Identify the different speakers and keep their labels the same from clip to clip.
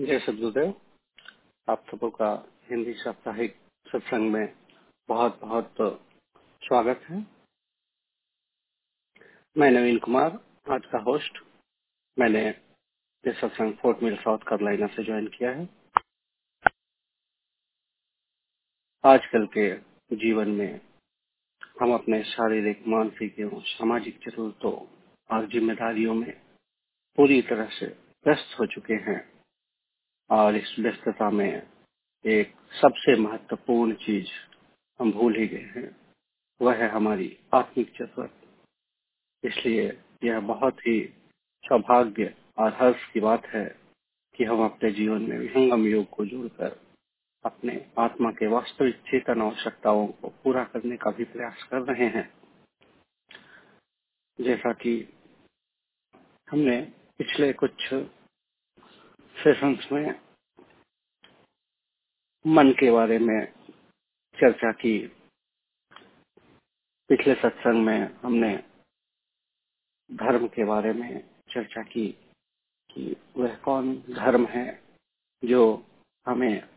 Speaker 1: जय सदगुरुदेव। आप सबों का हिंदी साप्ताहिक सत्संग में बहुत बहुत स्वागत है। मैं नवीन कुमार, आज का होस्ट मैंने ये सत्संग फोर्ट मिल साउथ कैरोलिना से ज्वाइन किया है। आजकल के जीवन में हम अपने शारीरिक, मानसिक एवं सामाजिक जरूरतों और जिम्मेदारियों में पूरी तरह से व्यस्त हो चुके हैं। और इस व्यस्तता में एक सबसे महत्वपूर्ण चीज़ हम भूल ही गए हैं, वह है हमारी आत्मिक ज़रूरत। इसलिए यह बहुत ही सौभाग्य और हर्ष की बात है कि हम अपने जीवन में विहंगम योग को जोड़कर अपने आत्मा के वास्तविक चेतन आवश्यकताओं को पूरा करने का भी प्रयास कर रहे हैं। जैसा कि हमने पिछले कुछ सेशंस में मन के बारे में चर्चा की। पिछले सत्संग में हमने धर्म के बारे में चर्चा की कि वह कौन धर्म है जो हमें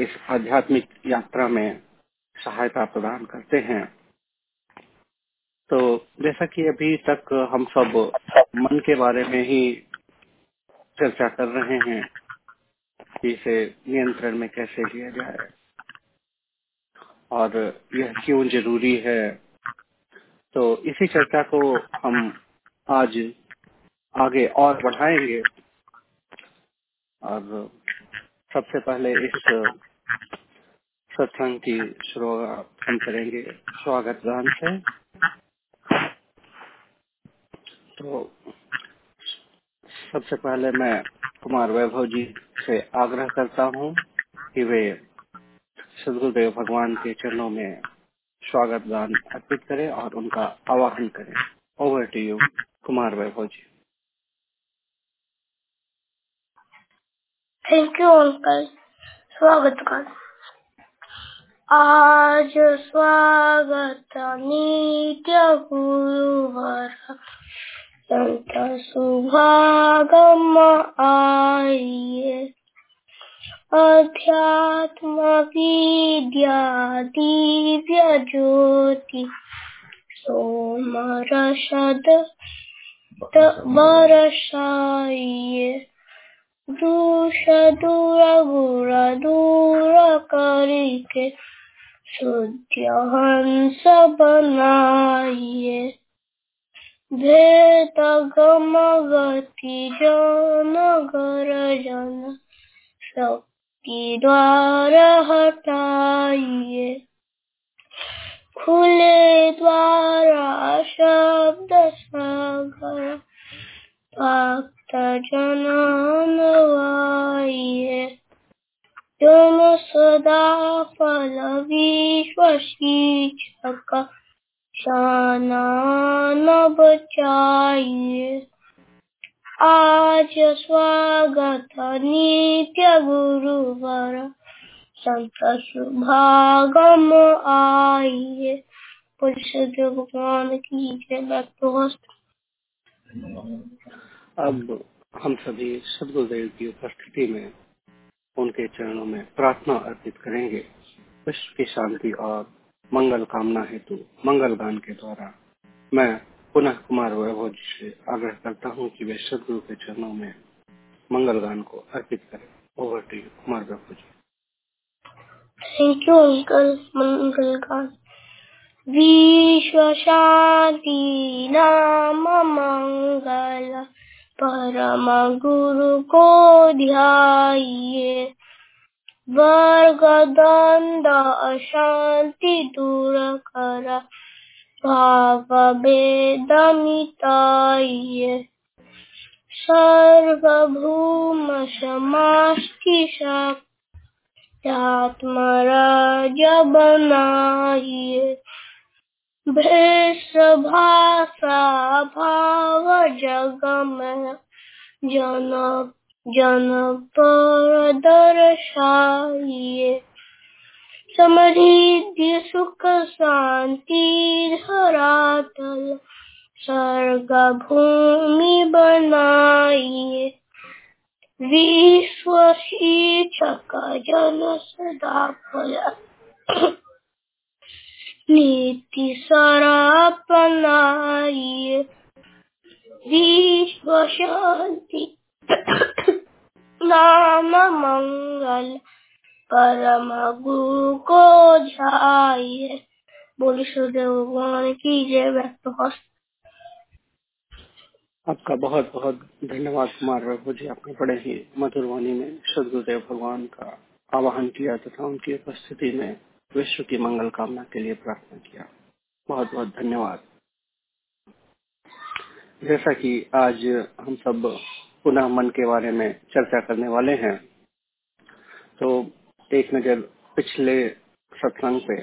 Speaker 1: इस आध्यात्मिक यात्रा में सहायता प्रदान करते हैं। तो जैसा कि अभी तक हम सब मन के बारे में ही चर्चा कर रहे हैं कि इसे नियंत्रण में कैसे लिया जाए। और यह क्यों ज़रूरी है? तो इसी चर्चा को हम आज आगे और बढ़ाएँगे। और सबसे पहले इस सत्संग की शुरुआत हम करेंगे स्वागत गान से। तो सबसे पहले मैं कुमार वैभव जी से आग्रह करता हूँ कि वे सदगुरुदेव भगवान के चरणों में स्वागत गान अर्पित करें और उनका आवाहन करें। Over to you Kumar Vaibhav ji.
Speaker 2: Thank you uncle स्वागत कर। आज स्वागत नित्य गुरुवर। संत सुभागम आइए अध्यात्म विद्या दिव्य ज्योति सोमरसद बरसाइए दूष दूर गुर दूर करके शुद्ध हंस बनाइए भेद गम गति जन गर जन शक्ति द्वार हटाइए खुले द्वारा शब्द सागर भक्त जन नवाइए जन सदा फल विश्व शिक्षक शानान बचाइए। आज स्वागत नित्य गुरुवर, संत सुभागम आइए। भगवान की
Speaker 1: अब हम सभी सदगुरुदेव की उपस्थिति में उनके चरणों में प्रार्थना अर्पित करेंगे। विश्व की शांति और मंगल कामना हेतु, मंगल गान के द्वारा मैं पुनः कुमार वैभव जी से आग्रह करता हूँ कि वे सदगुरु के चरणों में मंगल गान को अर्पित करें। Over to Kumar Vaibhav ji.
Speaker 2: Thank you uncle मंगल गान विश्व शांति नाम मंगल, परम गुरु को ध्याइए। वर्ग द्वंद अशांति दूर कर। भाव मिटाइए सर्वभूम समाष्टि बनाइए भेष भाषा भाव जग में जन पर दर्शाइए। समृद्धि सुख शांति धरातल स्वर्ग भूमि बनाइए। विश्व शिक्षक जन सदा फल। नीति सरा सरापनाइए विश्व शांति। नाम मंगल परम गुरु को जाइए बोल सुदेव भगवान की जय, व्यक्त
Speaker 1: आपका बहुत बहुत धन्यवाद कुमार रघु जी। आपने बड़े ही मधुर वाणी में सदगुरुदेव भगवान का आवाहन किया तथा उनकी उपस्थिति में विश्व की मंगल कामना के लिए प्रार्थना किया। बहुत बहुत धन्यवाद। जैसा कि आज हम सब पुनः मन के बारे में चर्चा करने वाले हैं। तो एक नज़र पिछले सत्संग पे,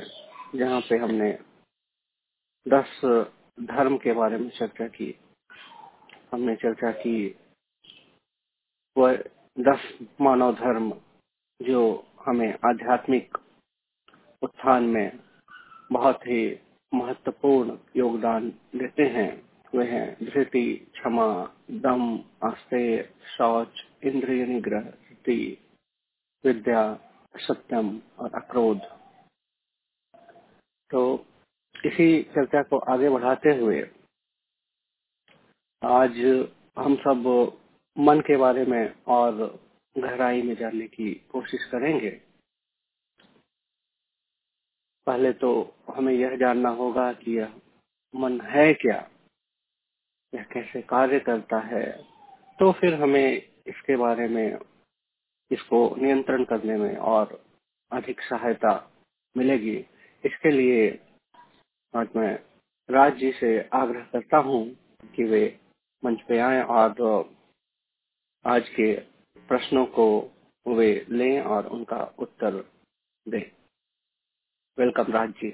Speaker 1: जहाँ पे हमने दस धर्म के बारे में चर्चा की। हमने चर्चा की वह दस मानव धर्म जो हमें आध्यात्मिक उत्थान में बहुत ही महत्वपूर्ण योगदान देते हैं। वे हैं धृति, क्षमा, दम आस्तेय शौच, इंद्रिय निग्रह विद्या, सत्यम और अक्रोध। तो इसी चर्चा को आगे बढ़ाते हुए आज हम सब मन के बारे में और गहराई में जानने की कोशिश करेंगे। पहले तो हमें यह जानना होगा कि यह मन है क्या? यह कैसे कार्य करता है तो फिर हमें इसके बारे में, इसको नियंत्रण करने में और अधिक सहायता मिलेगी। इसके लिए आज मैं राज जी से आग्रह करता हूँ कि वे मंच पे आए और आज के प्रश्नों को वे लें और उनका उत्तर दें। वेलकम राज जी।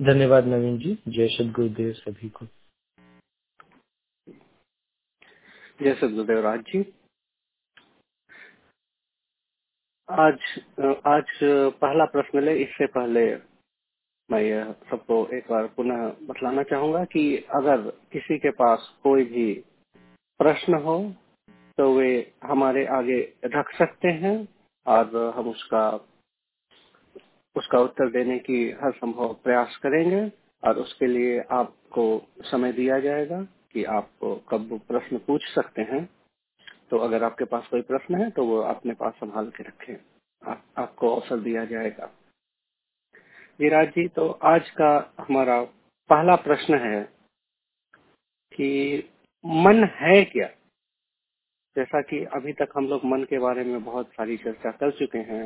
Speaker 3: धन्यवाद नवीन जी, जय सद गुरुदेव सभी को।
Speaker 1: जय सद गुरुदेव राज जी। आज आज पहला प्रश्न ले, इससे पहले मैं यह सबको एक बार पुनः बतलाना चाहूँगा कि अगर किसी के पास कोई भी प्रश्न हो तो वे हमारे आगे रख सकते हैं और हम उसका उसका उत्तर देने की हर संभव प्रयास करेंगे और उसके लिए आपको समय दिया जाएगा कि आप कब प्रश्न पूछ सकते हैं। तो अगर आपके पास कोई प्रश्न है तो वो अपने पास संभाल के रखें। आप, आपको अवसर दिया जाएगा। विराज जी तो आज का हमारा पहला प्रश्न है कि मन है क्या? जैसा कि अभी तक हम लोग मन के बारे में बहुत सारी चर्चा कर चुके हैं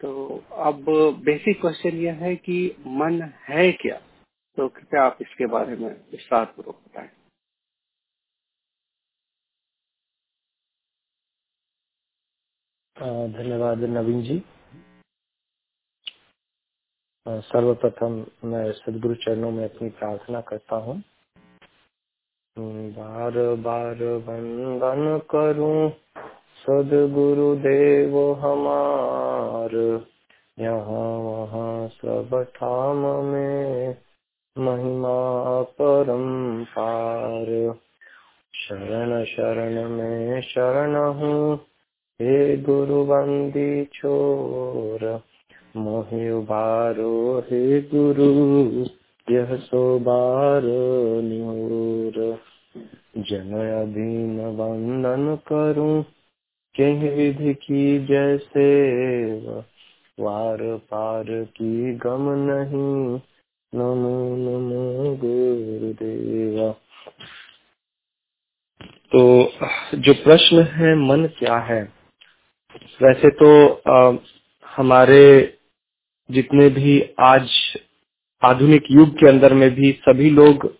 Speaker 1: तो अब बेसिक क्वेश्चन यह है कि मन है क्या? तो कृपया आप इसके बारे में विस्तार पूर्वक बताएँ
Speaker 3: धन्यवाद नवीन जी। सर्वप्रथम मैं सदगुरु चरणों में अपनी प्रार्थना करता हूँ। बार बार वंदन करूँ। सदगुरु देव हमार। यहाँ वहाँ सब ठाम में महिमा परम पार। शरण शरण में शरण हूँ, हे गुरु बंदी छोर। मोहि उबारो हे गुरु, यह सो बार निहोर। जन अधीन वंदन करूँ किंग विधि की जैसे वार पार की गम नहीं। नमो नमो गुरुदेवा। तो जो प्रश्न है मन क्या है? वैसे तो आ, हमारे जितने भी आज आधुनिक युग के अंदर में भी सभी लोग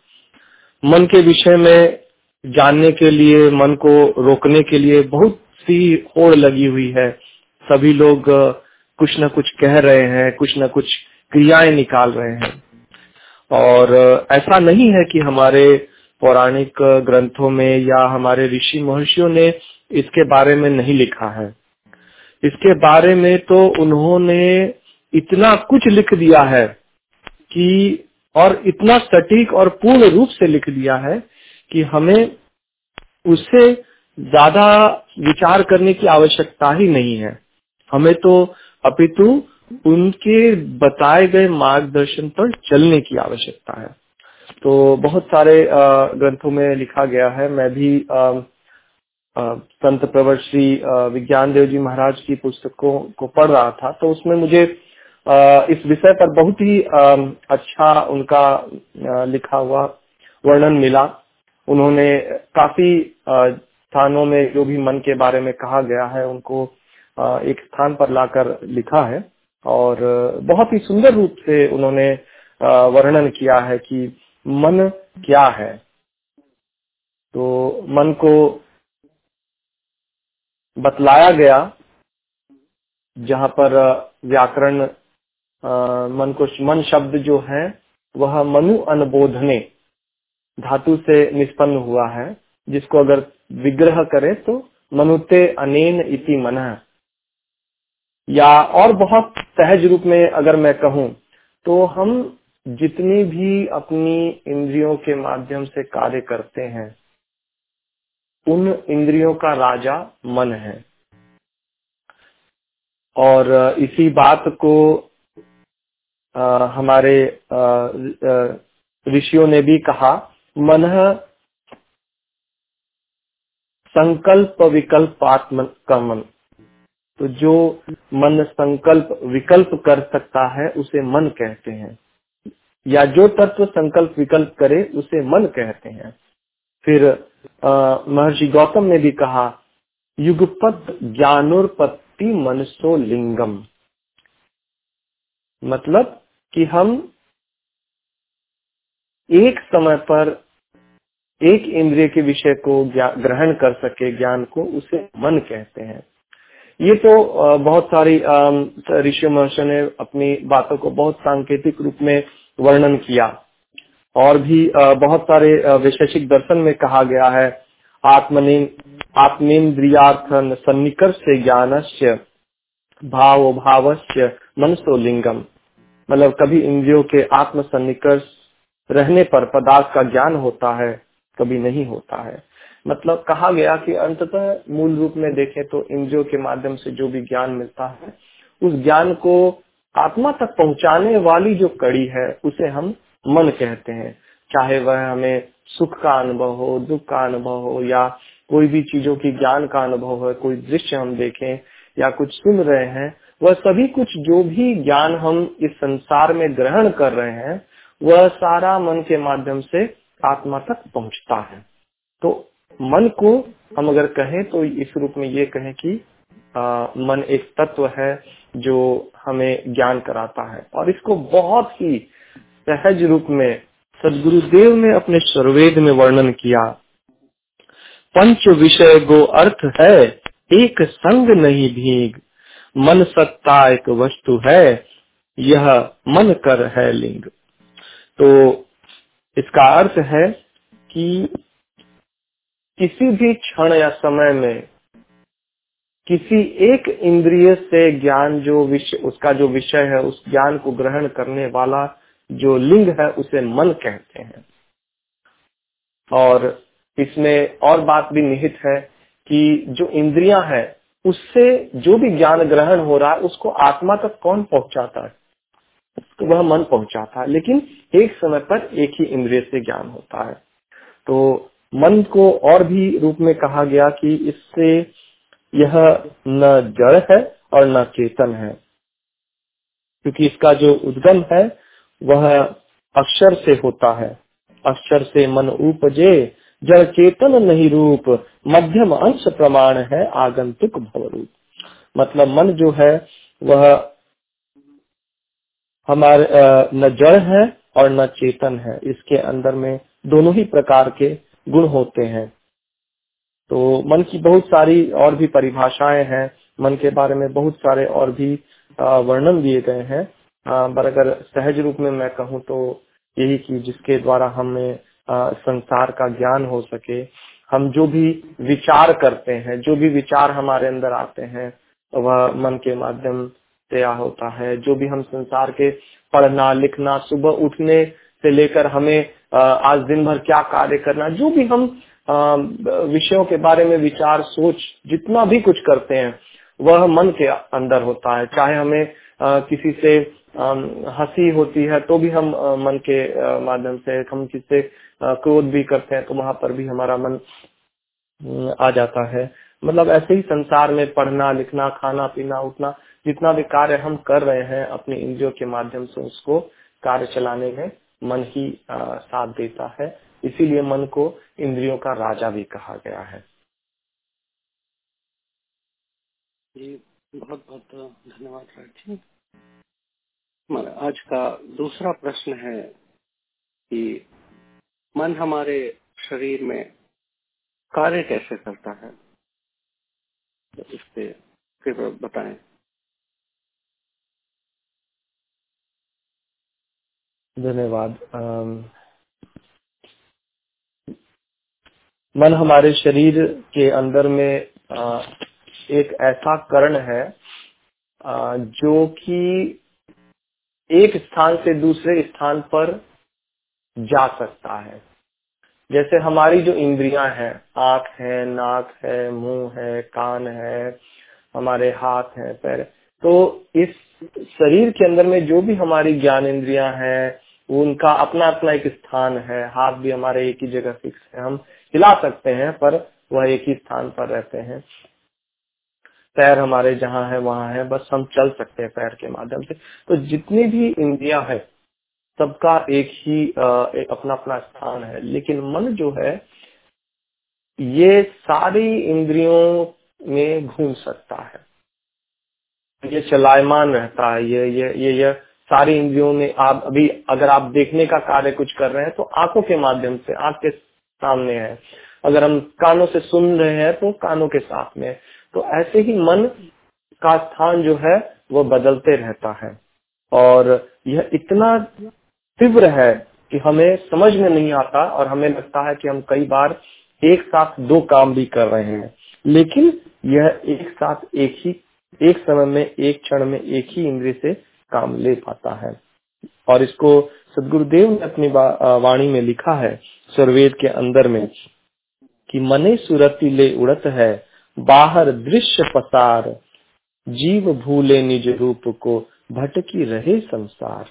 Speaker 3: मन के विषय में जानने के लिए मन को रोकने के लिए बहुत सी होड़ लगी हुई है। सभी लोग कुछ न कुछ कह रहे हैं, कुछ न कुछ क्रियाएँ निकाल रहे हैं। और ऐसा नहीं है कि हमारे पौराणिक ग्रंथों में या हमारे ऋषि महर्षियों ने इसके बारे में नहीं लिखा है। इसके बारे में तो उन्होंने इतना कुछ लिख दिया है कि, और इतना सटीक और पूर्ण रूप से लिख दिया है कि हमें उससे ज़्यादा विचार करने की आवश्यकता ही नहीं है। हमें तो अपितु उनके बताए गए मार्गदर्शन पर चलने की आवश्यकता है। तो बहुत सारे ग्रंथों में लिखा गया है। मैं भी संत प्रवर श्री विज्ञान देव जी महाराज की पुस्तकों को पढ़ रहा था। तो उसमें मुझे इस विषय पर बहुत ही अच्छा उनका लिखा हुआ वर्णन मिला। उन्होंने काफ़ी स्थानों में जो भी मन के बारे में कहा गया है, उनको एक स्थान पर लाकर लिखा है। और बहुत ही सुंदर रूप से उन्होंने वर्णन किया है कि मन क्या है। तो मन को बतलाया गया, जहाँ पर व्याकरण मन को मन शब्द जो है, वह मनु अनबोधने, धातु से निष्पन्न हुआ है, जिसको अगर विग्रह करे तो मनुते अनेन इति मन। या और बहुत सहज रूप में अगर मैं कहूँ तो हम जितनी भी अपनी इंद्रियों के माध्यम से कार्य करते हैं उन इंद्रियों का राजा मन है। और इसी बात को आ, हमारे ऋषियों ने भी कहा मन संकल्प विकल्प आत्म का मन तो जो मन संकल्प विकल्प कर सकता है, उसे मन कहते हैं। या जो तत्व संकल्प विकल्प करे, उसे मन कहते हैं। फिर महर्षि गौतम ने भी कहा, युगपत ज्ञानोत्पत्ति मनसो लिंगम। मतलब कि हम एक समय पर एक इंद्रिय के विषय को ग्रहण कर सके, ज्ञान को उसे मन कहते हैं। ये तो बहुत सारी ऋषि महर्षि ने अपनी बातों को बहुत सांकेतिक रूप में वर्णन किया। और भी बहुत सारे वैशेषिक दर्शन में कहा गया है, आत्मनि आत्मेन्द्रियार्थ सन्निकर्ष से ज्ञानस्य भाव भावस्य मनसो लिंगम। मतलब कभी इंद्रियों के आत्म सन्निकर्ष रहने पर पदार्थ का ज्ञान होता है। कभी नहीं होता है। मतलब कहा गया कि अंततः मूल रूप में देखें तो इंद्रियों के माध्यम से जो भी ज्ञान मिलता है, उस ज्ञान को आत्मा तक पहुँचाने वाली जो कड़ी है, उसे हम मन कहते हैं। चाहे वह हमें सुख का अनुभव हो, दुख का अनुभव हो, या कोई भी चीज़ों की ज्ञान का अनुभव हो, कोई दृश्य हम देखें, या कुछ सुन रहे हैं, वह सभी कुछ जो भी ज्ञान हम इस संसार में ग्रहण कर रहे हैं, वह सारा मन के माध्यम से आत्मा तक पहुँचता है। तो मन को हम अगर कहें तो इस रूप में ये कहें कि आ, मन एक तत्व है जो हमें ज्ञान कराता है। और इसको बहुत ही सहज रूप में सदगुरुदेव ने अपने सर्वेद में वर्णन किया। पंच विषय गो अर्थ है एक संग नहीं भीग। मन सत्ता एक वस्तु है यह मन कर है लिंग। तो इसका अर्थ है कि किसी भी क्षण या समय में किसी एक इंद्रिय से ज्ञान जो विषय उसका जो विषय है, उस ज्ञान को ग्रहण करने वाला जो लिंग है, उसे मन कहते हैं। और इसमें और बात भी निहित है कि जो इंद्रियाँ हैं, उससे जो भी ज्ञान ग्रहण हो रहा है, उसको आत्मा तक कौन पहुंचाता है? तो वह मन पहुंचाता है लेकिन एक समय पर एक ही इंद्रिय से ज्ञान होता है। तो मन को और भी रूप में कहा गया कि इससे यह न जड़ है और न चेतन है, क्योंकि इसका जो उद्गम है वह अक्षर से होता है। अक्षर से मन उपजे, जड़ चेतन नहीं रूप, मध्यम अंश प्रमाण है आगंतुक भव रूप मतलब मन जो है, वह हमारे न जड़ है और न चेतन है। इसके अंदर में दोनों ही प्रकार के गुण होते हैं। तो मन की बहुत सारी और भी परिभाषाएँ हैं। मन के बारे में बहुत सारे और भी वर्णन दिए गए हैं। पर अगर सहज रूप में मैं कहूँ तो यही कि जिसके द्वारा हमें संसार का ज्ञान हो सके, हम जो भी विचार करते हैं, जो भी विचार हमारे अंदर आते हैं, वह मन के माध्यम से होता है। जो भी हम संसार के पढ़ना, लिखना, सुबह उठने से लेकर हमें आज दिन भर क्या कार्य करना, जो भी हम विषयों के बारे में विचार, सोच, जितना भी कुछ करते हैं, वह मन के अंदर होता है। चाहे हमें किसी से हँसी होती है तो भी हम मन के माध्यम से हम किसी से क्रोध भी करते हैं तो वहाँ पर भी हमारा मन आ जाता है। मतलब ऐसे ही संसार में पढ़ना, लिखना, खाना, पीना, उठना जितना भी कार्य हम कर रहे हैं अपने इंद्रियों के माध्यम से उसको कार्य चलाने में मन ही आ, साथ देता है। इसीलिए मन को इंद्रियों का राजा भी कहा गया है।
Speaker 1: बहुत बहुत धन्यवाद राज़ी आज का दूसरा प्रश्न है कि मन हमारे शरीर में कार्य कैसे करता है? इस पे बताएँ।
Speaker 3: धन्यवाद। मन हमारे शरीर के अंदर में एक ऐसा करण है जो कि एक स्थान से दूसरे स्थान पर जा सकता है। जैसे हमारी जो इंद्रियाँ हैं, आँख है, नाक है, मुँह है, कान है, हमारे हाथ है, पैर। तो इस शरीर के अंदर में जो भी हमारी ज्ञान इंद्रियाँ हैं उनका अपना अपना एक स्थान है। हाथ भी हमारे एक ही जगह फिक्स है। हम हिला सकते हैं, पर वह एक ही स्थान पर रहते हैं। पैर हमारे जहाँ है, वहाँ है, बस हम चल सकते हैं पैर के माध्यम से। तो जितनी भी इंद्रिया है, सबका एक ही अपना अपना स्थान है। लेकिन मन जो है, ये सारी इंद्रियों में घूम सकता है। ये चलायमान रहता है, ये ये ये ये सारी इंद्रियों में आप अभी अगर आप देखने का कार्य कुछ कर रहे हैं तो आँखों के माध्यम से, आँख के सामने है। अगर हम कानों से सुन रहे हैं तो कानों के साथ में तो ऐसे ही मन का स्थान जो है, वो बदलते रहता है। और यह इतना तीव्र है कि हमें समझ में नहीं आता, और हमें लगता है कि हम कई बार एक साथ दो काम भी कर रहे हैं। लेकिन यह एक साथ एक ही एक समय में, एक क्षण में एक ही इंद्रिय से काम ले पाता है। और इसको सदगुरुदेव ने अपनी वाणी में लिखा है सर्वेद के अंदर में, कि मने सुरति ले उड़त है, बाहर दृश्य पसार, जीव भूले निज रूप को भटकी रहे संसार।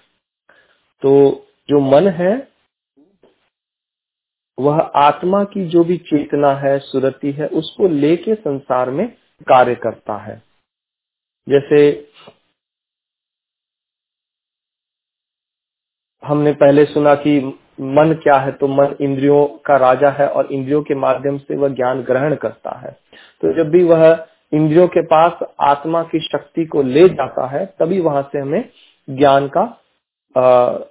Speaker 3: तो जो मन है, वह आत्मा की जो भी चेतना है, सुरति है, उसको लेके संसार में कार्य करता है। जैसे हमने पहले सुना कि मन क्या है तो मन इंद्रियों का राजा है और इंद्रियों के माध्यम से वह ज्ञान ग्रहण करता है। तो जब भी वह इंद्रियों के पास आत्मा की शक्ति को ले जाता है, तभी वहाँ से हमें ज्ञान का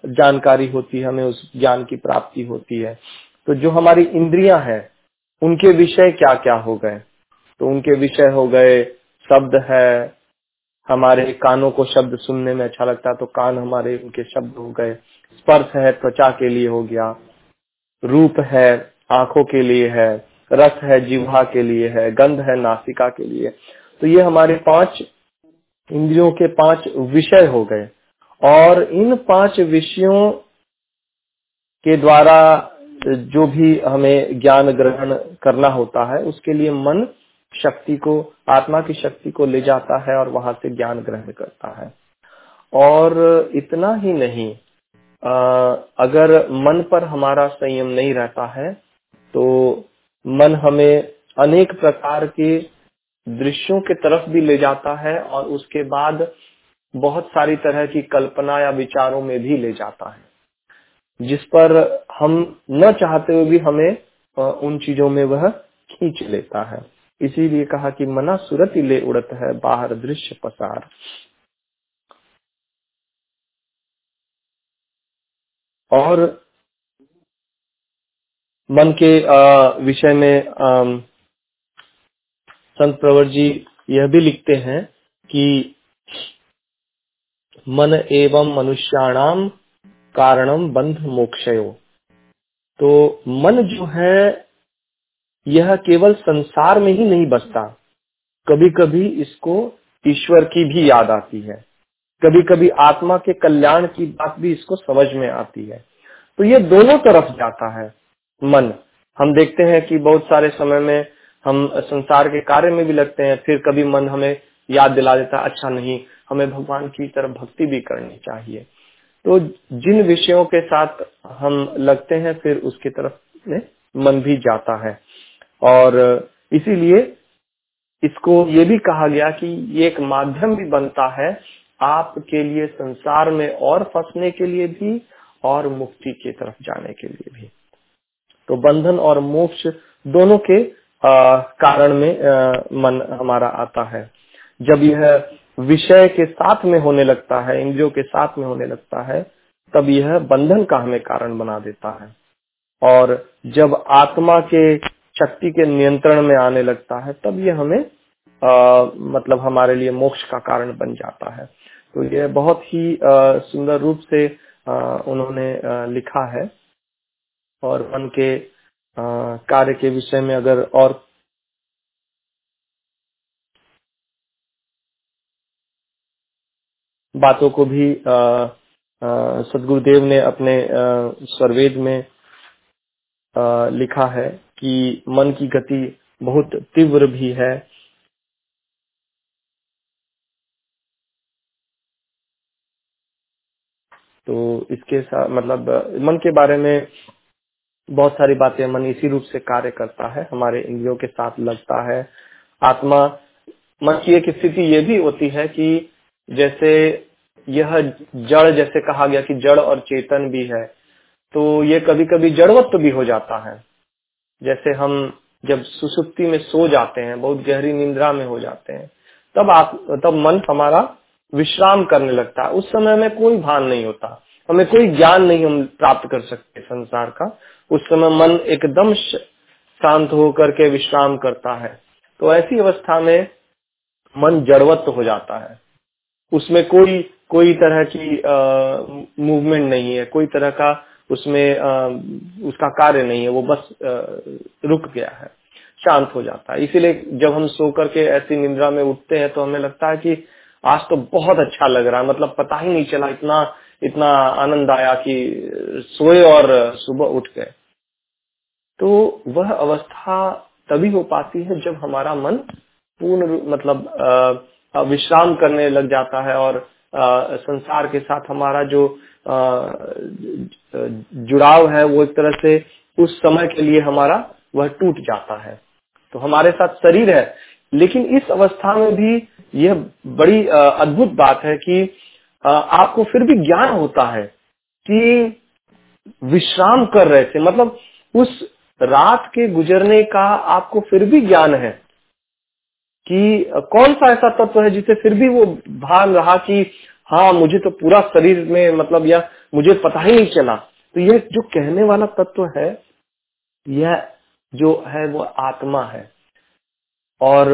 Speaker 3: जानकारी होती है, हमें उस ज्ञान की प्राप्ति होती है। तो जो हमारी इंद्रियाँ हैं, उनके विषय क्या क्या हो गए? तो उनके विषय हो गए, शब्द है हमारे कानों को शब्द सुनने में अच्छा लगता है तो कान हमारे उनके शब्द हो गए। स्पर्श है त्वचा के लिए हो गया। रूप है आँखों के लिए है। रस है जिह्वा के लिए है। गंध है नासिका के लिए। तो ये हमारे पाँच इंद्रियों के पाँच विषय हो गए। और इन पाँच विषयों के द्वारा जो भी हमें ज्ञान ग्रहण करना होता है, उसके लिए मन शक्ति को आत्मा की शक्ति को ले जाता है और वहाँ से ज्ञान ग्रहण करता है। और इतना ही नहीं आ, अगर मन पर हमारा संयम नहीं रहता है तो मन हमें अनेक प्रकार के दृश्यों के तरफ़ भी ले जाता है और उसके बाद बहुत सारी तरह की कल्पना या विचारों में भी ले जाता है। जिस पर हम न चाहते हुए भी हमें उन चीज़ों में वह खींच लेता है। इसीलिए कहा कि मना सुरत ले उड़त है, बाहर दृश्य पसार। और मन के विषय में संत प्रवर जी यह भी लिखते हैं कि मन एवं मनुष्याणाम कारणम बंध मोक्षयो। तो मन जो है यह केवल संसार में ही नहीं बसता कभी कभी इसको ईश्वर की भी याद आती है। कभी कभी आत्मा के कल्याण की बात भी इसको समझ में आती है। तो ये दोनों तरफ़ जाता है मन। हम देखते हैं कि बहुत सारे समय में हम संसार के कार्य में भी लगते हैं, फिर कभी मन हमें याद दिला देता अच्छा नहीं, हमें भगवान की तरफ़ भक्ति भी करनी चाहिए। तो जिन विषयों के साथ हम लगते हैं, फिर उसकी तरफ़ में मन भी जाता है। और इसीलिए इसको ये भी कहा गया कि ये एक माध्यम भी बनता है आपके लिए संसार में और फंसने के लिए भी और मुक्ति की तरफ़ जाने के लिए भी। तो बंधन और मोक्ष दोनों के आ, कारण में आ, मन हमारा आता है। जब यह विषय के साथ में होने लगता है इंद्रियों के साथ में होने लगता है तब यह बंधन का हमें कारण बना देता है। और जब आत्मा के शक्ति के नियंत्रण में आने लगता है तब ये हमें आ, मतलब हमारे लिए मोक्ष का कारण बन जाता है। तो ये बहुत ही सुंदर रूप से आ, उन्होंने आ, लिखा है। और मन के कार्य के विषय में अगर और बातों को भी सदगुरुदेव ने अपने स्वरवेद में आ, लिखा है कि मन की गति बहुत तीव्र भी है। तो इसके साथ मतलब मन के बारे में बहुत सारी बातें मन इसी रूप से कार्य करता है, हमारे इंद्रियों के साथ लगता है। आत्मा, मन की एक स्थिति ये भी होती है कि जैसे यह जड़, जैसे कहा गया कि जड़ और चेतन भी है तो ये कभी कभी जड़वत्व भी हो जाता है। जैसे हम जब सुसुप्ति में सो जाते हैं, बहुत गहरी निंद्रा में हो जाते हैं, तब आप, तब मन हमारा विश्राम करने लगता है। उस समय में कोई भान नहीं होता। हमें कोई ज्ञान नहीं हम प्राप्त कर सकते संसार का। उस समय मन एकदम शांत होकर के विश्राम करता है। तो ऐसी अवस्था में मन जड़वत हो जाता है। उसमें कोई कोई तरह की मूवमेंट नहीं है। कोई तरह का उसमें उसका कार्य नहीं है, वो बस रुक गया है, शांत हो जाता है। इसीलिए जब हम सो करके ऐसी निंद्रा में उठते हैं तो हमें लगता है कि आज तो बहुत अच्छा लग रहा है। मतलब पता ही नहीं चला, इतना इतना आनंद आया कि सोए और सुबह उठ गए। तो वह अवस्था तभी हो पाती है जब हमारा मन पूर्ण मतलब विश्राम करने लग जाता है और संसार के साथ हमारा जो जुड़ाव है वो एक तरह से उस समय के लिए हमारा वह टूट जाता है। तो हमारे साथ शरीर है, लेकिन इस अवस्था में भी यह बड़ी अद्भुत बात है कि आपको फिर भी ज्ञान होता है कि विश्राम कर रहे थे। मतलब उस रात के गुजरने का आपको फिर भी ज्ञान है कि कौन सा ऐसा तत्व है जिसे फिर भी वो भान रहा कि हाँ मुझे तो पूरा शरीर में मतलब यह मुझे पता ही नहीं चला। तो यह जो कहने वाला तत्व है, यह जो है वो आत्मा है। और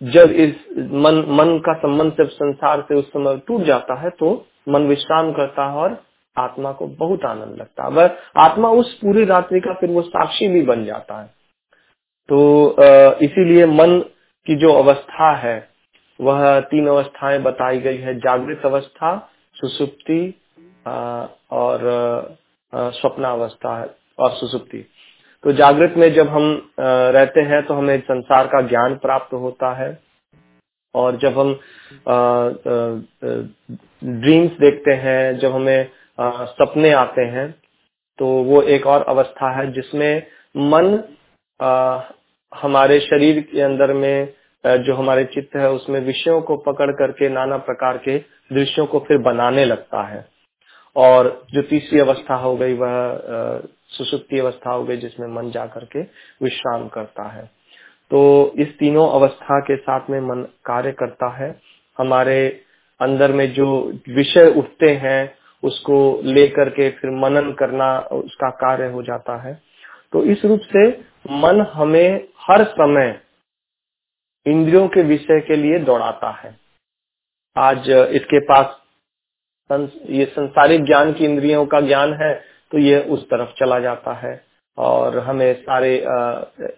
Speaker 3: जब इस मन मन का संबंध जब संसार से उस समय टूट जाता है तो मन विश्राम करता है और आत्मा को बहुत आनंद लगता है। वह आत्मा उस पूरी रात्रि का फिर वो साक्षी भी बन जाता है। तो इसीलिए मन की जो अवस्था है वह तीन अवस्थाएँ बताई गई है। जागृत अवस्था सुसुप्ति और स्वप्नावस्था और सुसुप्ति। तो जागृत में जब हम रहते हैं तो हमें संसार का ज्ञान प्राप्त होता है। और जब हम ड्रीम्स देखते हैं जब हमें सपने आते हैं तो वो एक और अवस्था है जिसमें मन आ, हमारे शरीर के अंदर में जो हमारे चित्त है, उसमें विषयों को पकड़ करके, नाना प्रकार के दृश्यों को फिर बनाने लगता है। और जो तीसरी अवस्था हो गई, वह सुसुप्ति अवस्था हो गई, जिसमें मन जा करके विश्राम करता है। तो इस तीनों अवस्था के साथ में मन कार्य करता है। हमारे अंदर में जो विषय उठते हैं, उसको लेकर के फिर मनन करना, उसका कार्य हो जाता है। तो इस रूप से मन हमें हर समय इंद्रियों के विषय के लिए दौड़ाता है। आज इसके पास ये संसारिक ज्ञान की इंद्रियों का ज्ञान है तो ये उस तरफ़ चला जाता है और हमें सारे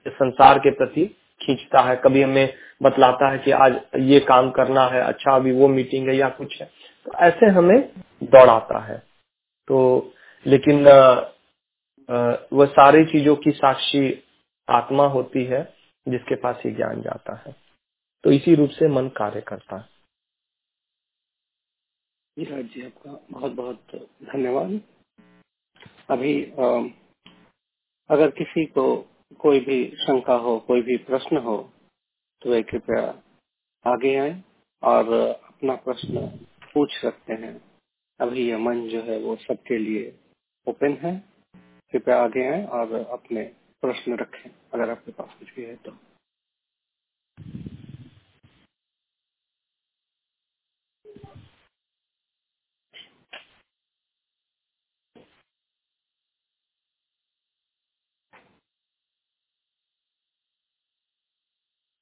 Speaker 3: संसार के प्रति खींचता है। कभी हमें बतलाता है कि आज ये काम करना है अच्छा अभी वो मीटिंग है या कुछ है तो ऐसे हमें दौड़ाता है। तो लेकिन वह सारी चीज़ों की साक्षी आत्मा होती है जिसके पास ये ज्ञान जाता है। तो इसी रूप से मन कार्य करता है।
Speaker 1: जी आपका बहुत बहुत धन्यवाद। अभी आ, अगर किसी को कोई भी शंका हो कोई भी प्रश्न हो तो वे कृपया आगे आए और अपना प्रश्न पूछ सकते हैं। अभी यह मन जो है वो सबके लिए ओपन है। कृपया आगे आए और अपने प्रश्न रखें, अगर आपके पास कुछ भी है तो।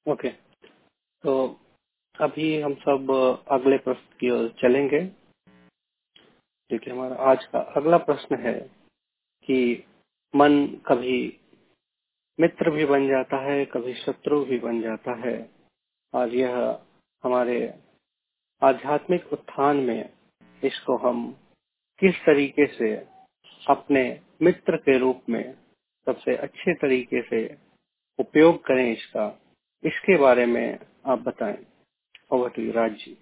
Speaker 1: ओके तो अभी हम सब अगले प्रश्न की ओर चलेंगे। देखिए हमारा आज का अगला प्रश्न है कि मन कभी मित्र भी बन जाता है, कभी शत्रु भी बन जाता है। और यह हमारे आध्यात्मिक उत्थान में इसको हम किस तरीके से अपने मित्र के रूप में सबसे अच्छे तरीके से उपयोग करें इसका, इसके बारे में आप बताएँ। Over to Raj ji.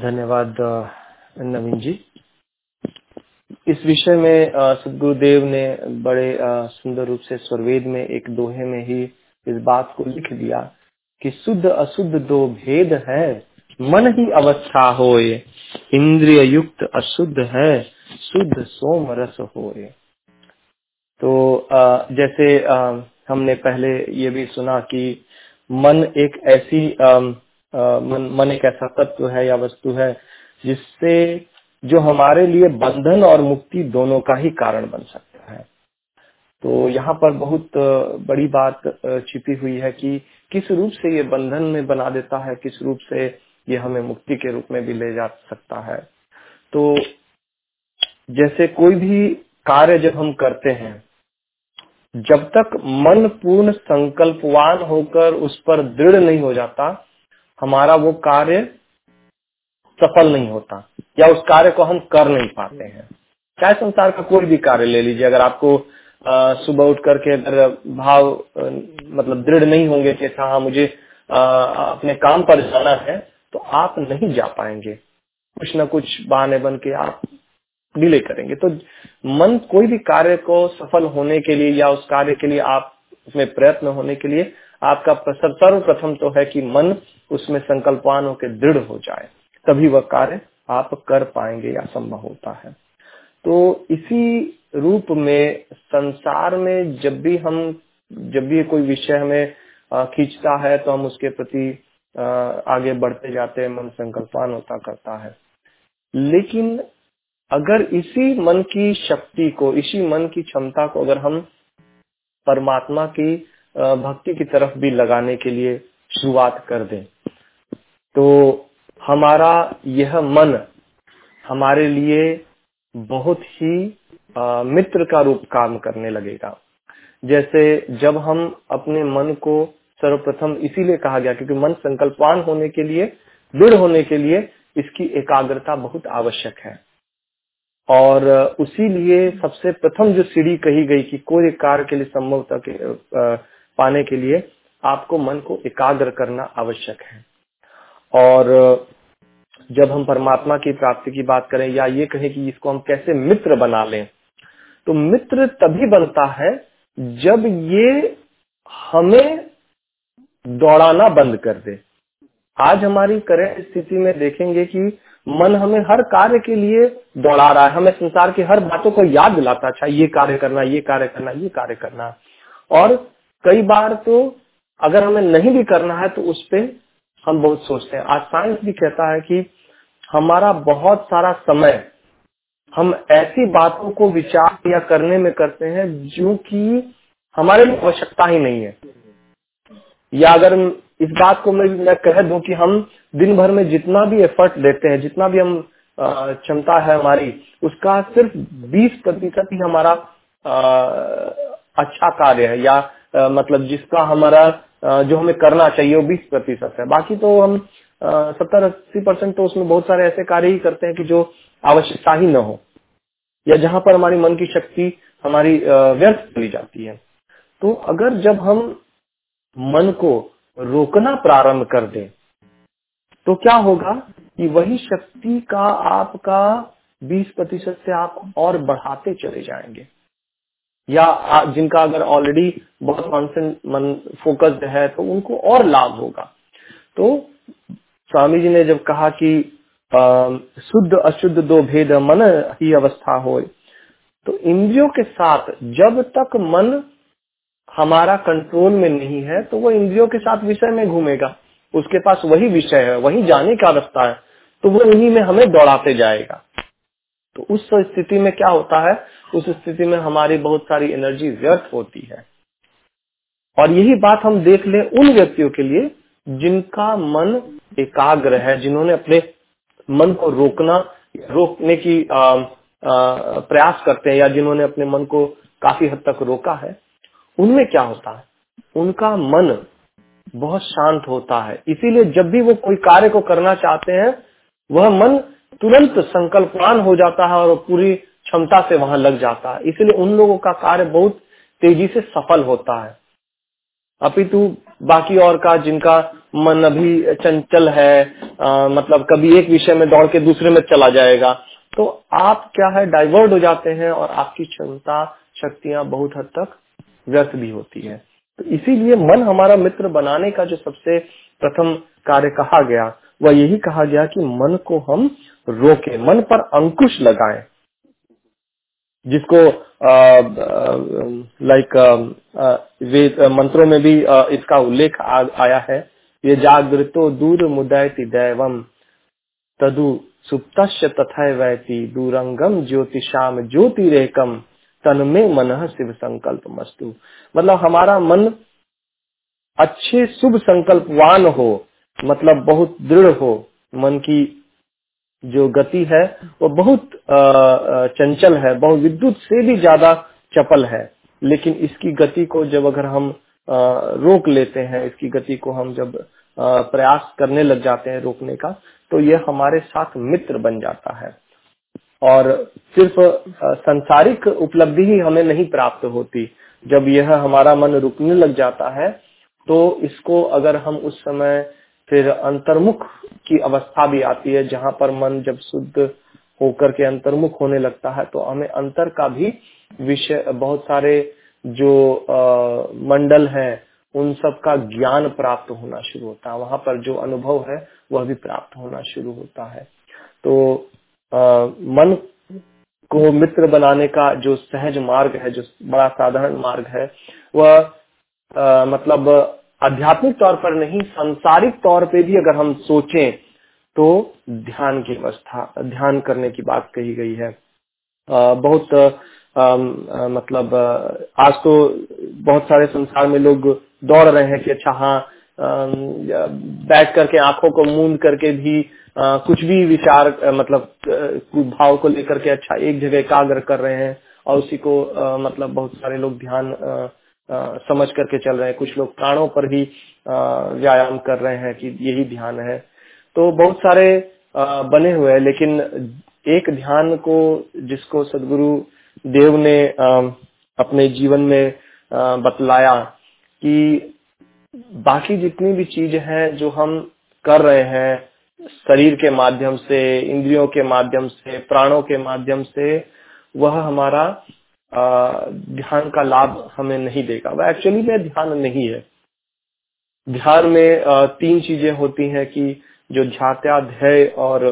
Speaker 3: धन्यवाद नवीन जी। इस विषय में सदगुरुदेव ने बड़े सुंदर रूप से स्वरवेद में एक दोहे में ही इस बात को लिख दिया कि शुद्ध अशुद्ध दो भेद है मन ही अवस्था होए इंद्रिय युक्त अशुद्ध है शुद्ध सोम रस होए। तो जैसे हमने पहले ये भी सुना कि मन एक ऐसी मन, मन एक ऐसा तत्व है या वस्तु है जिससे जो हमारे लिए बंधन और मुक्ति दोनों का ही कारण बन सकता है। तो यहाँ पर बहुत बड़ी बात छिपी हुई है कि किस रूप से ये बंधन में बना देता है, किस रूप से ये हमें मुक्ति के रूप में भी ले जा सकता है। तो जैसे कोई भी कार्य जब हम करते हैं, जब तक मन पूर्ण संकल्पवान होकर उस पर दृढ़ नहीं हो जाता, हमारा वो कार्य सफल नहीं होता या उस कार्य को हम कर नहीं पाते हैं। चाहे संसार का कोई भी कार्य ले लीजिए अगर आपको सुबह उठ करके अगर भाव आ, मतलब दृढ़ नहीं होंगे कि अच्छा, हाँ मुझे आ, अपने काम पर जाना है तो आप नहीं जा पाएँगे। कुछ ना कुछ बहाने बन के आप डिले करेंगे। तो मन कोई भी कार्य को सफल होने के लिए या उस कार्य के लिए आप उसमें प्रयत्न होने के लिए आपका सर्वप्रथम तो है कि मन उसमें संकल्पान होकर दृढ़ हो जाए। तभी वह कार्य आप कर पाएँगे या संभव होता है। तो इसी रूप में संसार में जब भी हम, जब भी कोई विषय हमें खींचता है तो हम उसके प्रति आगे बढ़ते जाते हैं, मन संकल्पान होता करता है। लेकिन अगर इसी मन की शक्ति को, इसी मन की क्षमता को अगर हम परमात्मा की भक्ति की तरफ़ भी लगाने के लिए शुरुआत कर दें तो हमारा यह मन हमारे लिए बहुत ही मित्र का रूप काम करने लगेगा। जैसे जब हम अपने मन को सर्वप्रथम इसीलिए कहा गया क्योंकि मन संकल्पवान होने के लिए, दृढ़ होने के लिए इसकी एकाग्रता बहुत आवश्यक है। और उसी लिए सबसे प्रथम जो सीढ़ी कही गई कि कोई कार्य के लिए संभव तक पाने के लिए आपको मन को एकाग्र करना आवश्यक है। और जब हम परमात्मा की प्राप्ति की बात करें या ये कहें कि इसको हम कैसे मित्र बना लें तो मित्र तभी बनता है जब ये हमें दौड़ाना बंद कर दे। आज हमारी करेंट स्थिति में देखेंगे कि मन हमें हर कार्य के लिए दौड़ा रहा है। हमें संसार की हर बातों को याद दिलाता अच्छा ये कार्य करना, ये कार्य करना, ये कार्य करना। और कई बार तो अगर हमें नहीं भी करना है तो उस पर हम बहुत सोचते हैं। आज साइंस भी कहता है कि हमारा बहुत सारा समय हम ऐसी बातों को विचार या करने में करते हैं जो कि हमारे लिए आवश्यकता ही नहीं है। या अगर इस बात को मैं मैं कह दूँ कि हम दिन भर में जितना भी एफर्ट देते हैं जितना भी हम क्षमता है हमारी उसका सिर्फ़ 20 प्रतिशत ही हमारा आ, अच्छा कार्य है। या आ, मतलब जिसका हमारा जो हमें करना चाहिए वो बीस प्रतिशत है। बाकी तो हम सत्तर, अस्सी परसेंट तो उसमें बहुत सारे ऐसे कार्य ही करते हैं कि जो आवश्यकता ही न हो। या जहाँ पर हमारी मन की शक्ति, हमारी व्यर्थ चली जाती है। तो अगर जब हम मन को रोकना प्रारंभ कर दें तो क्या होगा कि वही शक्ति का आपका 20 प्रतिशत से आप और बढ़ाते चले जाएँगे। या जिनका अगर ऑलरेडी बहुत कॉन्सेंट मन फोकस्ड है तो उनको और लाभ होगा। तो स्वामी जी ने जब कहा कि शुद्ध, अशुद्ध दो भेद मन ही अवस्था हो तो इंद्रियों के साथ जब तक मन हमारा कंट्रोल में नहीं है तो वो इंद्रियों के साथ विषय में घूमेगा। उसके पास वही विषय है, वही जाने का रास्ता है तो वो इन्हीं में हमें दौड़ाते जाएगा। तो उस स्थिति में क्या होता है? उस स्थिति में हमारी बहुत सारी एनर्जी व्यर्थ होती है। और यही बात हम देख ले उन व्यक्तियों के लिए जिनका मन एकाग्र है जिन्होंने अपने मन को रोकना रोकने की आ, आ, प्रयास करते हैं या जिन्होंने अपने मन को काफ़ी हद तक रोका है उनमें क्या होता है? उनका मन बहुत शांत होता है। इसीलिए जब भी वो कोई कार्य को करना चाहते हैं वह मन तुरंत संकल्पवान हो जाता है और पूरी क्षमता से वहाँ लग जाता है। इसलिए उन लोगों का कार्य बहुत तेज़ी से सफल होता है। अपितु बाकी और का जिनका मन अभी चंचल है आ, मतलब कभी एक विषय में दौड़ के दूसरे में चला जाएगा तो आप क्या है डाइवर्ट हो जाते हैं और आपकी क्षमता शक्तियाँ बहुत हद तक व्यर्थ भी होती है। तो इसीलिए मन हमारा मित्र बनाने का जो सबसे प्रथम कार्य कहा गया वह यही कहा गया कि मन को हम रोके मन पर अंकुश लगाएँ जिसको लाइक वेद मंत्रों में भी आ, इसका उल्लेख आया है। ये जागृतो दूर मुदयति दैवम तदु सुप्त तथा वैती दूरंगम ज्योतिषाम ज्योतिरेकम तन में मन शिव संकल्प मस्तु मतलब हमारा मन अच्छे शुभ संकल्पवान हो मतलब बहुत दृढ़ हो मन की जो गति है, वो बहुत चंचल है, बहुत विद्युत से भी ज़्यादा चपल है। लेकिन इसकी गति को जब अगर हम रोक लेते हैं, इसकी गति को हम जब प्रयास करने लग जाते हैं रोकने का तो यह हमारे साथ मित्र बन जाता है। और सिर्फ़ संसारिक उपलब्धि ही हमें नहीं प्राप्त होती। जब यह हमारा मन रुकने लग जाता है तो इसको अगर हम उस समय फिर अंतर्मुख की अवस्था भी आती है जहाँ पर मन जब शुद्ध होकर के अंतर्मुख होने लगता है तो हमें अंतर का भी विषय बहुत सारे जो आ, मंडल है उन सब का ज्ञान प्राप्त होना शुरू होता है। वहाँ पर जो अनुभव है वह भी प्राप्त होना शुरू होता है। तो आ, मन को मित्र बनाने का जो सहज मार्ग है जो बड़ा साधारण मार्ग है वह मतलब आध्यात्मिक तौर पर नहीं सांसारिक तौर पे भी अगर हम सोचें तो ध्यान की अवस्था ध्यान करने की बात कही गई है। आ, बहुत आ, मतलब आज तो बहुत सारे संसार में लोग दौड़ रहे हैं कि अच्छा हाँ बैठ करके आँखों को मूंद करके भी आ, कुछ भी विचार मतलब भाव को लेकर के अच्छा एक जगह एकाग्र कर रहे हैं और उसी को मतलब बहुत सारे लोग ध्यान समझ करके चल रहे हैं। कुछ लोग प्राणों पर भी व्यायाम कर रहे हैं कि यही ध्यान है। तो बहुत सारे आ, बने हुए हैं लेकिन एक ध्यान को जिसको सदगुरु देव ने आ, अपने जीवन में बतलाया कि बाकी जितनी भी चीज़ है जो हम कर रहे हैं शरीर के माध्यम से इंद्रियों के माध्यम से प्राणों के माध्यम से वह हमारा ध्यान का लाभ हमें नहीं देगा। वह एक्चुअली में ध्यान नहीं है। ध्यान में तीन चीज़ें होती हैं कि जो ध्यात्याध्याय और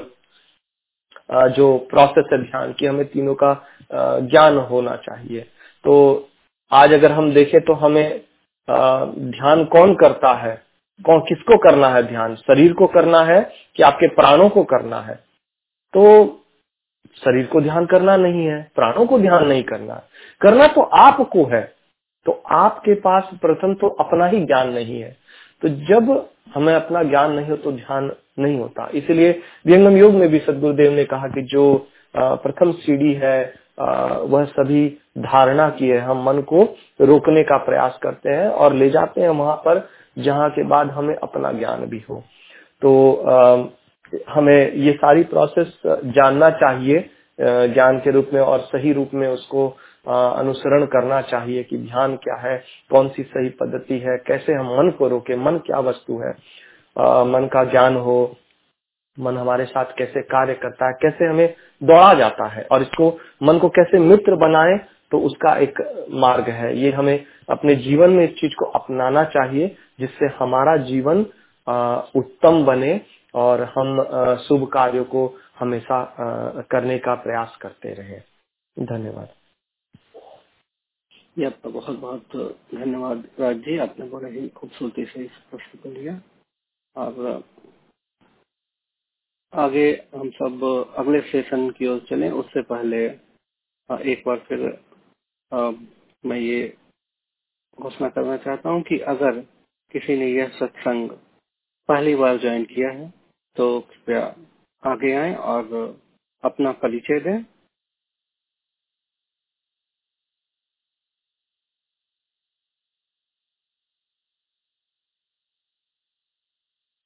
Speaker 3: जो प्रोसेस है ध्यान की, हमें तीनों का ज्ञान होना चाहिए। तो आज अगर हम देखें तो हमें ध्यान कौन करता है? कौन किसको करना है ध्यान? शरीर को करना है कि आपके प्राणों को करना है? तो शरीर को ध्यान करना नहीं है, प्राणों को ध्यान नहीं करना। करना तो आपको है तो आपके पास प्रथम तो अपना ही ज्ञान नहीं है। तो जब हमें अपना ज्ञान नहीं हो तो ध्यान नहीं होता। इसलिए व्यंगम योग में भी सदगुरुदेव ने कहा कि जो प्रथम सीढ़ी है वह सभी धारणा की है। हम मन को रोकने का प्रयास करते हैं और ले जाते हैं वहाँ पर, जहाँ के बाद हमें अपना ज्ञान भी हो। तो हमें ये सारी प्रोसेस जानना चाहिए ज्ञान के रूप में और सही रूप में उसको अनुसरण करना चाहिए कि ध्यान क्या है, कौन सी सही पद्धति है, कैसे हम मन को रोके, मन क्या वस्तु है। मन का ज्ञान हो, मन हमारे साथ कैसे कार्य करता है, कैसे हमें दौड़ा जाता है और इसको, मन को कैसे मित्र बनाए तो उसका एक मार्ग है। ये हमें अपने जीवन में इस चीज़ को अपनाना चाहिए, जिससे हमारा जीवन उत्तम बने और हम शुभ कार्यों को हमेशा करने का प्रयास करते रहे। धन्यवाद।
Speaker 1: जी आपका बहुत बहुत धन्यवाद राज। जी आपने बड़े ही खूबसूरती से इस प्रश्न को लिया। और आगे हम सब अगले सेशन की ओर चलें। उससे पहले एक बार फिर मैं ये घोषणा करना चाहता हूँ कि अगर किसी ने यह सत्संग पहली बार ज्वाइन किया है तो कृपया आगे आए और अपना परिचय दें।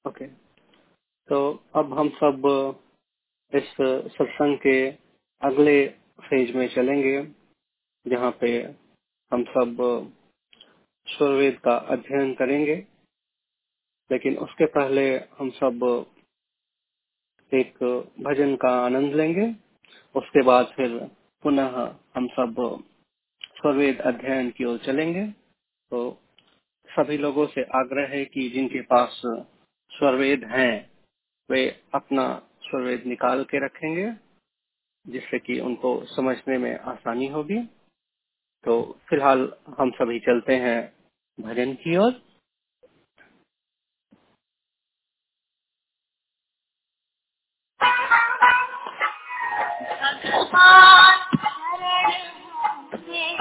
Speaker 1: ओके। तो अब हम सब इस सत्संग के अगले फ़ेज़ में चलेंगे, जहाँ पे हम सब स्वरवेद का अध्ययन करेंगे। लेकिन उसके पहले हम सब एक भजन का आनंद लेंगे। उसके बाद फिर पुनः हम सब स्वरवेद अध्ययन की ओर चलेंगे। तो सभी लोगों से आग्रह है कि जिनके पास स्वरवेद हैं, वे अपना स्वरवेद निकाल के रखेंगे, जिससे कि उनको समझने में आसानी होगी। तो फ़िलहाल हम सभी चलते हैं भजन की ओर।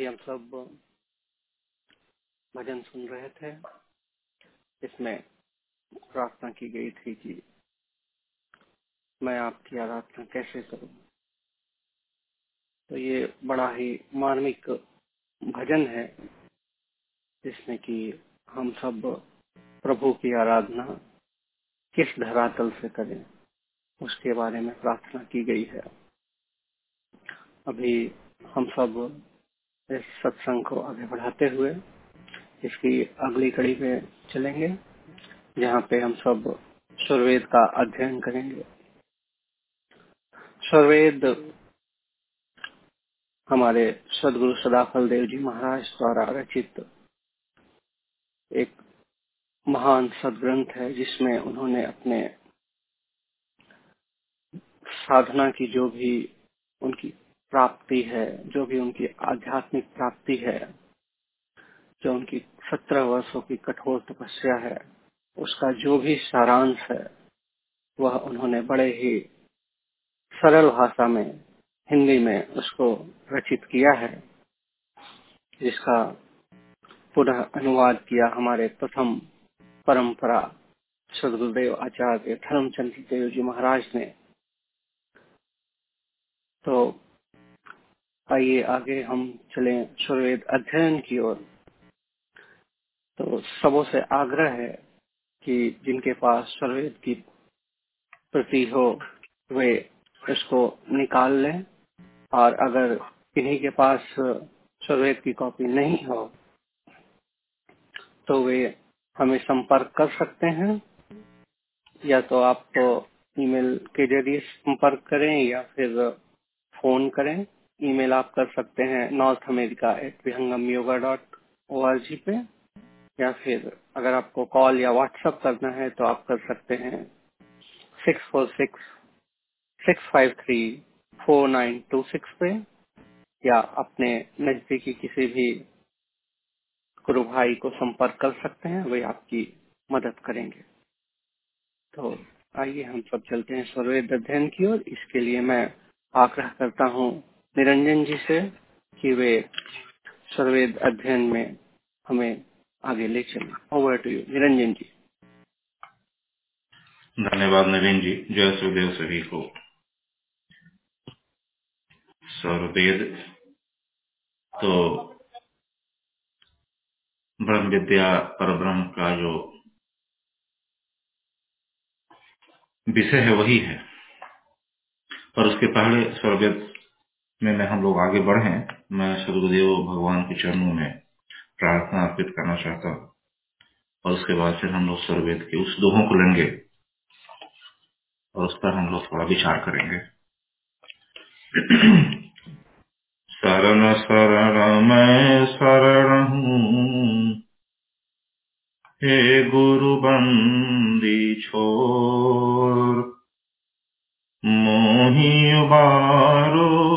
Speaker 1: अभी हम सब भजन सुन रहे थे। इसमें प्रार्थना की गई थी कि मैं आपकी आराधना कैसे करूँ। तो ये बड़ा ही मार्मिक भजन है, जिसमें कि हम सब प्रभु की आराधना किस धरातल से करें, उसके बारे में प्रार्थना की गई है। अभी हम सब इस सत्संग को आगे बढ़ाते हुए इसकी अगली कड़ी पे चलेंगे, जहाँ पे हम सब सुरवेद का अध्ययन करेंगे। सुरवेद हमारे सदगुरु सदाफल देव जी महाराज द्वारा रचित एक महान सदग्रंथ है, जिसमें उन्होंने अपने साधना की जो भी उनकी प्राप्ति है, जो भी उनकी आध्यात्मिक प्राप्ति है, जो उनकी सत्रह वर्षों की कठोर तपस्या है, उसका जो भी सारांश है, वह उन्होंने बड़े ही सरल भाषा में, हिंदी में उसको रचित किया है, जिसका पुनः अनुवाद किया हमारे प्रथम परंपरा, सदगुरुदेव आचार्य धर्मचंद्र देव जी महाराज ने। तो आइए आगे हम चले सुरवेद अध्ययन की ओर। तो सबों से आग्रह है कि जिनके पास सुरवेद की प्रति हो, वे इसको निकाल लें। और अगर किन्हीं के पास सुरवेद की कॉपी नहीं हो तो वे हमें संपर्क कर सकते हैं। या तो आप ईमेल के ज़रिए संपर्क करें या फिर फ़ोन करें। ईमेल आप कर सकते हैं North America at Vihangam Yoga dot O R G पे, या फिर अगर आपको कॉल या व्हाट्सएप करना है तो आप कर सकते हैं six four six six five three four nine two six पे, या अपने नजदीकी किसी भी गुरु भाई को संपर्क कर सकते हैं, वे आपकी मदद करेंगे। तो आइए हम सब चलते हैं सर्वेद अध्ययन की ओर। इसके लिए मैं आग्रह करता हूँ निरंजन जी से कि वे सर्वेद अध्ययन में हमें आगे ले चले। Over to you Niranjan ji.
Speaker 4: धन्यवाद नवीन जी। जय सुखदेव सभी को। सर्वेद तो ब्रह्म विद्या पर ब्रह्म का जो विषय है वही है। पर उसके पहले स्वर्गत में मैं हम लोग आगे बढ़े, मैं सदगुरुदेव भगवान के चरणों में प्रार्थना अर्पित करना चाहता हूँ। और उसके बाद फिर हम लोग सर्वेद के उस दोहों को लेंगे और उस पर हम लोग थोड़ा विचार करेंगे। शरण शरण, मैं शरण हूँ। हे गुरु बंदी छोर मोही उबारो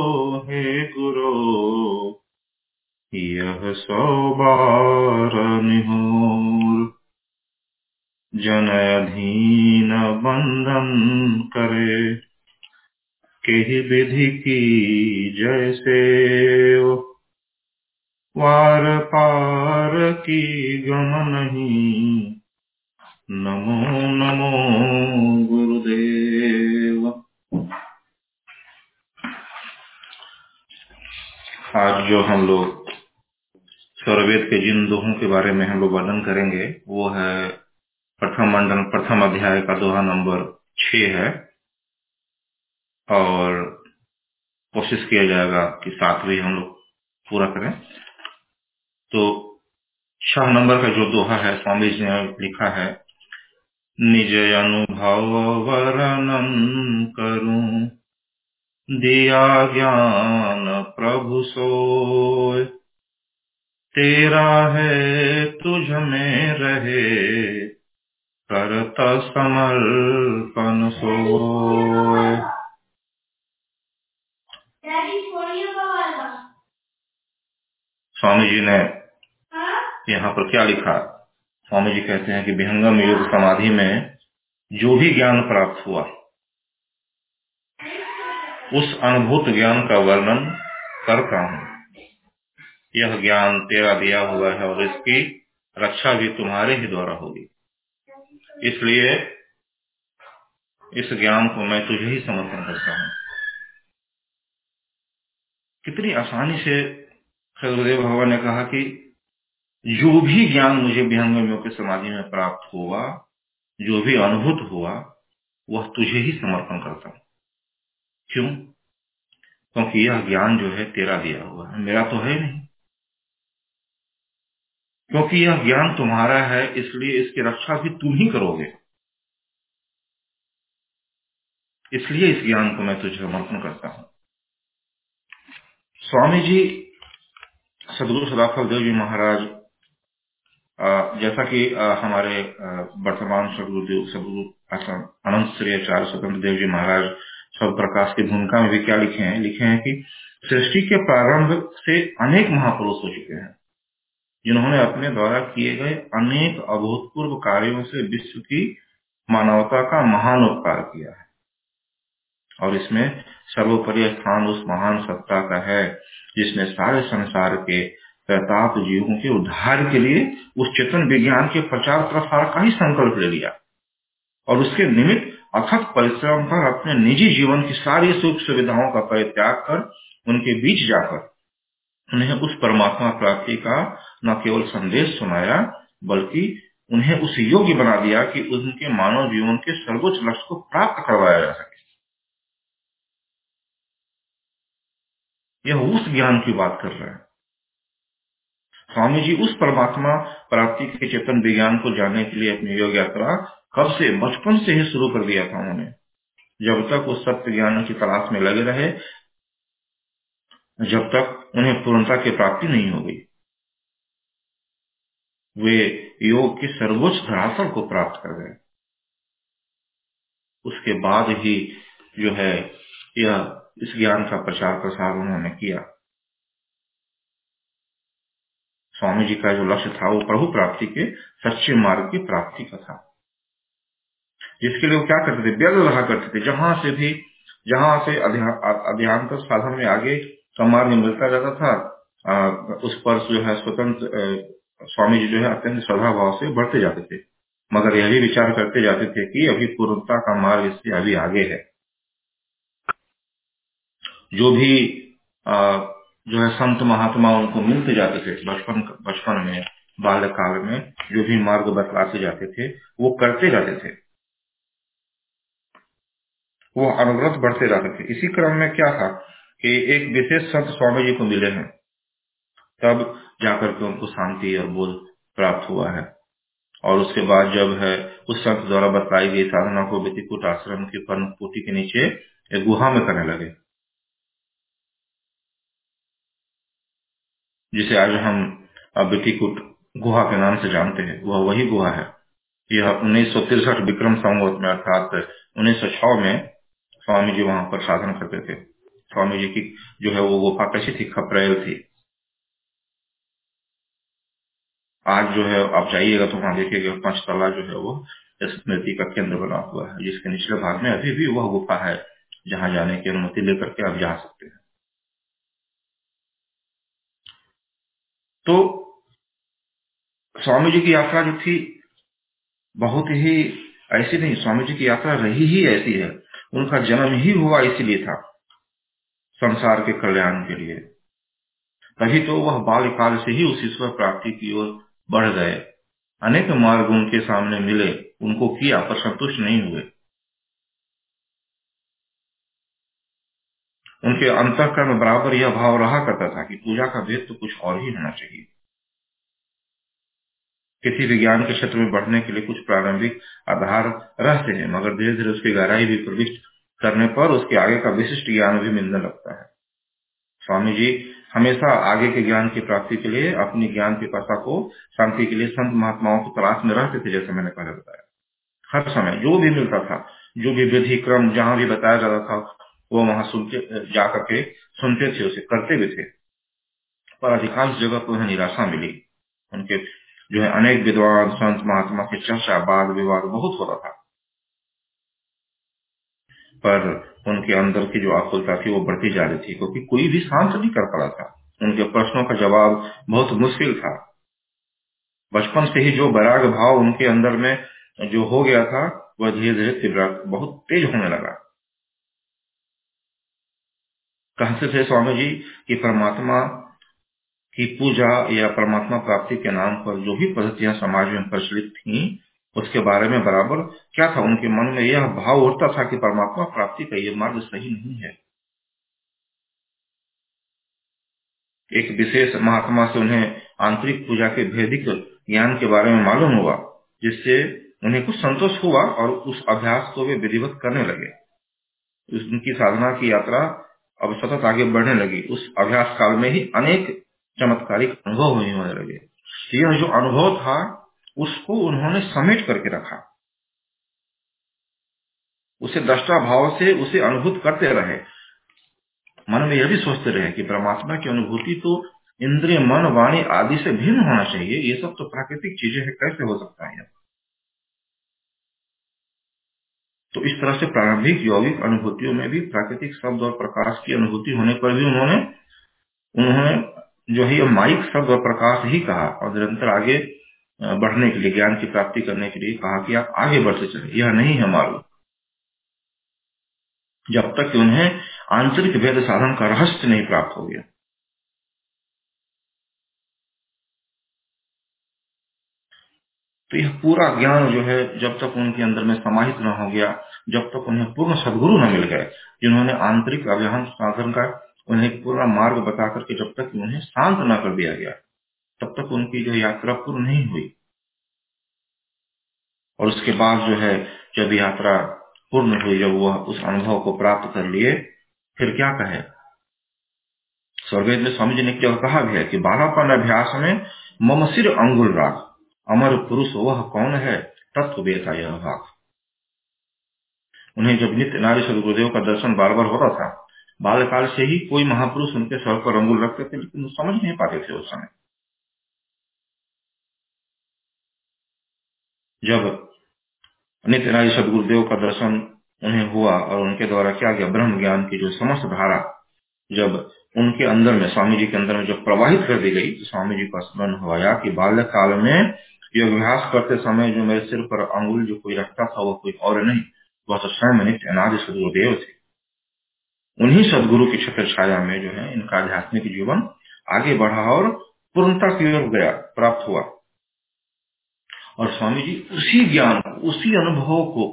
Speaker 4: यह सौ बार निहोर। जन अधीन बंधन करे के विधि की जैसे वार पार की गम नहीं, नमो नमो गुरुदेव। आज जो हम लोग स्वरवेद के जिन दोहों के बारे में हम लोग वर्णन करेंगे, वो है प्रथम मंडल, प्रथम अध्याय का दोहा नंबर छ है। और कोशिश किया जाएगा कि साथ भी हम लोग पूरा करें। तो छह नंबर का जो दोहा है, स्वामी जी ने लिखा है निज अनुभव वर्णन करूँ, दिया ज्ञान प्रभु सोय तेरा है तुझ में रहे करता समर्पण सोय स्वामी जी ने यहाँ पर क्या लिखा? स्वामी जी कहते हैं कि विहंगम योग समाधि में जो भी ज्ञान प्राप्त हुआ उस अनुभूत ज्ञान का वर्णन करता हूँ। यह ज्ञान तेरा दिया हुआ है और इसकी रक्षा भी तुम्हारे ही द्वारा होगी। इसलिए इस ज्ञान को मैं तुझे ही समर्पण करता हूँ। कितनी आसानी से गुरुदेव भगवान ने कहा कि जो भी ज्ञान मुझे विहंगमियों के समाधि में प्राप्त हुआ, जो भी अनुभूत हुआ, वह तुझे ही समर्पण करता हूँ। क्यों? क्योंकि यह ज्ञान जो है तेरा दिया हुआ है। मेरा तो है नहीं। क्योंकि यह ज्ञान तुम्हारा है, इसलिए इसकी रक्षा भी तुम ही करोगे। इसलिए इस ज्ञान को मैं तुझे समर्पण करता हूँ। स्वामी जी सदगुरु सदाफल देव जी महाराज जैसा कि हमारे वर्तमान सदगुरुदेव सदगुरु अनंत श्री आचार्य स्वतंत्र देव जी महाराज सब प्रकाश की भूमिका में भी क्या लिखे हैं? लिखे हैं कि सृष्टि के प्रारंभ से अनेक महापुरुष हो चुके हैं। जिन्होंने अपने द्वारा किए गए अनेक अभूतपूर्व कार्यों से विश्व की मानवता का महान उपकार किया है। और इसमें सर्वोपरि स्थान उस महान सत्ता का है, जिसने सारे संसार के प्रताप जीवों के उद्धार के लिए उस चेतन विज्ञान के प्रचार प्रसार का ही संकल्प ले लिया। और उसके निमित्त अथक परिश्रम पर अपने निजी जीवन की सारी सुख सुविधाओं का परित्याग कर उनके बीच जाकर उन्हें उस परमात्मा प्राप्ति का न केवल संदेश सुनाया, बल्कि उन्हें उस योग्य बना दिया कि उनके मानव जीवन के सर्वोच्च लक्ष्य को प्राप्त करवाया जा सके। यह उस ज्ञान की बात कर रहे हैं। स्वामी जी उस परमात्मा प्राप्ति के चेतन विज्ञान को जानने के लिए अपनी योग यात्रा कब से, बचपन से ही शुरू कर दिया था उन्होंने। जब तक वो सत्य ज्ञान की तलाश में लगे रहे जब तक उन्हें पूर्णता की प्राप्ति नहीं हो गई। वे योग के सर्वोच्च धरातल को प्राप्त कर गए। उसके बाद ही जो है, यह इस ज्ञान का प्रचार प्रसार उन्होंने किया। स्वामी जी का जो लक्ष्य था, वो प्रभु प्राप्ति के सच्चे मार्ग की प्राप्ति का था। जिसके लिए वो क्या करते थे? व्यर्थ रहा करते थे। जहाँ से भी, जहाँ से अध्यांतर साधन में आगे का मार्ग मिलता जाता था आ, उस पर जो है स्वतंत्र स्वामी जी जो है अत्यंत श्रद्धा भाव से बढ़ते जाते थे। मगर यह भी विचार करते जाते थे कि अभी पूर्णता का मार्ग इससे अभी आगे है। जो भी आ, जो है संत महात्मा उनको मिलते जाते थे बचपन बचपन में बाल्यकाल में जो भी मार्ग बतलाते जाते थे वो करते जाते थे। वो अनुव्रत बढ़ते जाते थे। इसी क्रम में क्या था? कि एक विशेष संत स्वामी जी को मिले हैं। तब जाकर के उनको शांति और बोध प्राप्त हुआ है। और उसके बाद जब है, उस संत द्वारा बताई गई साधना को व्यतिकुट आश्रम की पर्ण पोटी के नीचे एक गुहा में करने लगे। जिसे आज हम व्यतिकुट गुहा के नाम से जानते हैं। वह वही गुहा है। यह उन्नीस विक्रम संवत में अर्थात उन्नीस सौ छह में स्वामी जी वहाँ पर साधन करते थे। स्वामी जी की जो है वो गुफा कैसी थी? खपरेल थी। आज जो है, आप जाइएगा तो वहाँ देखिएगा पंचतला जो है वो स्मृति का केंद्र बना हुआ है, जिसके निचले भाग में अभी भी वह गुफा है, जहाँ जाने की अनुमति लेकर के आप जा सकते हैं। तो स्वामी जी की यात्रा जो थी, बहुत ही ऐसी नहीं, स्वामी जी की यात्रा रही ही ऐसी है। उनका जन्म ही हुआ इसीलिए था। संसार के कल्याण के लिए। तभी तो वह बाल्यकाल से ही उस ईश्वर प्राप्ति की ओर बढ़ गए। अनेक मार्ग उनके सामने मिले, उनको किया पर संतुष्ट नहीं हुए। उनके अंतकरण बराबर यह भाव रहा करता था कि पूजा का भेद तो कुछ और ही होना चाहिए। किसी विज्ञान के क्षेत्र में बढ़ने के लिए कुछ प्रारंभिक आधार रहते हैं, मगर धीरे धीरे उसकी गहराई भी प्रविष्ट करने पर उसके आगे का विशिष्ट ज्ञान भी मिलने लगता है। स्वामी जी हमेशा आगे के ज्ञान की प्राप्ति के लिए, अपनी ज्ञान की पिपासा को शांति के लिए संत महात्माओं की तलाश में रहते थे, जैसे मैंने पहले बताया। हर समय जो भी मिलता था, जो भी विधि क्रम जहाँ भी बताया जाता था, वो वहाँ सुनते जाकर के सुनते थे, उसे करते भी थे। पर अधिकांश जगह को उन्हें निराशा मिली। उनके जो है अनेक विद्वान, संत महात्मा की चर्चा वाद विवाद बहुत होता था। पर उनके अंदर की जो आकुलता थी वो बढ़ती जा रही थी, क्योंकि कोई भी शांत नहीं कर पा था। उनके प्रश्नों का जवाब बहुत मुश्किल था। बचपन से ही जो वैराग भाव उनके अंदर में जो हो गया था, वह धीरे धीरे तीव्र, बहुत तेज होने लगा। कहते थे स्वामी जी कि परमात्मा की पूजा या परमात्मा प्राप्ति के नाम पर जो भी पद्धतियाँ समाज में प्रचलित थी उसके बारे में बराबर क्या था? उनके मन में यह भाव उठता था कि परमात्मा प्राप्ति का यह मार्ग सही नहीं है। एक विशेष महात्मा से उन्हें आंतरिक पूजा के भेदिक ज्ञान के बारे में मालूम हुआ, जिससे उन्हें कुछ संतोष हुआ और उस अभ्यास को वे विधिवत करने लगे। उनकी साधना की यात्रा अब सतत आगे बढ़ने लगी। उस अभ्यास काल में ही अनेक चमत्कारिक अनुभव होने लगे। यह जो अनुभव था उसको उन्होंने समेट करके रखा। उसे दृष्टा भाव से उसे अनुभूत करते रहे। मन में यह भी सोचते रहे कि परमात्मा की अनुभूति तो इंद्रिय, मन, वाणी आदि से भिन्न होना चाहिए। ये सब तो प्राकृतिक चीज़ें हैं, कैसे हो सकता है? तो इस तरह से प्रारंभिक यौगिक अनुभूतियों में भी प्राकृतिक शब्द और प्रकाश की अनुभूति होने पर भी उन्होंने उन्होंने जो है माइक शब्द और प्रकाश ही कहा और निरंतर आगे बढ़ने के लिए, ज्ञान की प्राप्ति करने के लिए कहा कि आप आगे बढ़ते चले। यह नहीं है मालूम। जब तक कि उन्हें आंतरिक वेद साधन का रहस्य नहीं प्राप्त हो गया। तो यह पूरा ज्ञान जो है, जब तक उनके अंदर में समाहित न हो गया, जब तक उन्हें पूर्ण सदगुरु न मिल गए, जिन्होंने आंतरिक अभियान साधन का उन्हें पूरा मार्ग बता करके जब तक उन्हें शांत न कर दिया गया। तब तक उनकी जो यात्रा पूर्ण नहीं हुई। और उसके बाद जो है, जब यात्रा पूर्ण हुई, जब वह उस अनुभव को प्राप्त कर लिए, फिर क्या कहे? स्वर्वेद में स्वामी जी ने क्या कहा भी है कि, बालापन अभ्यास में मम सिर अंगुल राख, अमर पुरुष वह कौन है? तत्व बेता यह भाग। उन्हें जब नित्य नारी गुरुदेव का दर्शन बार बार होता था, बाल्यकाल से ही कोई महापुरुष उनके स्वर पर अंगुल रखते थे, लेकिन समझ नहीं पाते थे उस समय। जब नित्य नारी सदगुरुदेव का दर्शन उन्हें हुआ और उनके द्वारा क्या गया ब्रह्म ज्ञान की जो समस्त धारा जब उनके अंदर में, स्वामी जी के अंदर में जब प्रवाहित कर दी गई तो स्वामी जी का स्मरण हुआ कि बाल्य काल में योग अभ्यास करते समय जो मेरे सिर पर अंगुल जो कोई रखता था, वो कोई और नहीं, वह तो स्वयं नित्य अनादि सदगुरुदेव थे। उन्हीं सदगुरु की छत्र छाया में जो है, इनका आध्यात्मिक जीवन आगे बढ़ा और पूर्णता की ओर गया, प्राप्त हुआ। और स्वामी जी उसी ज्ञान को, उसी अनुभव को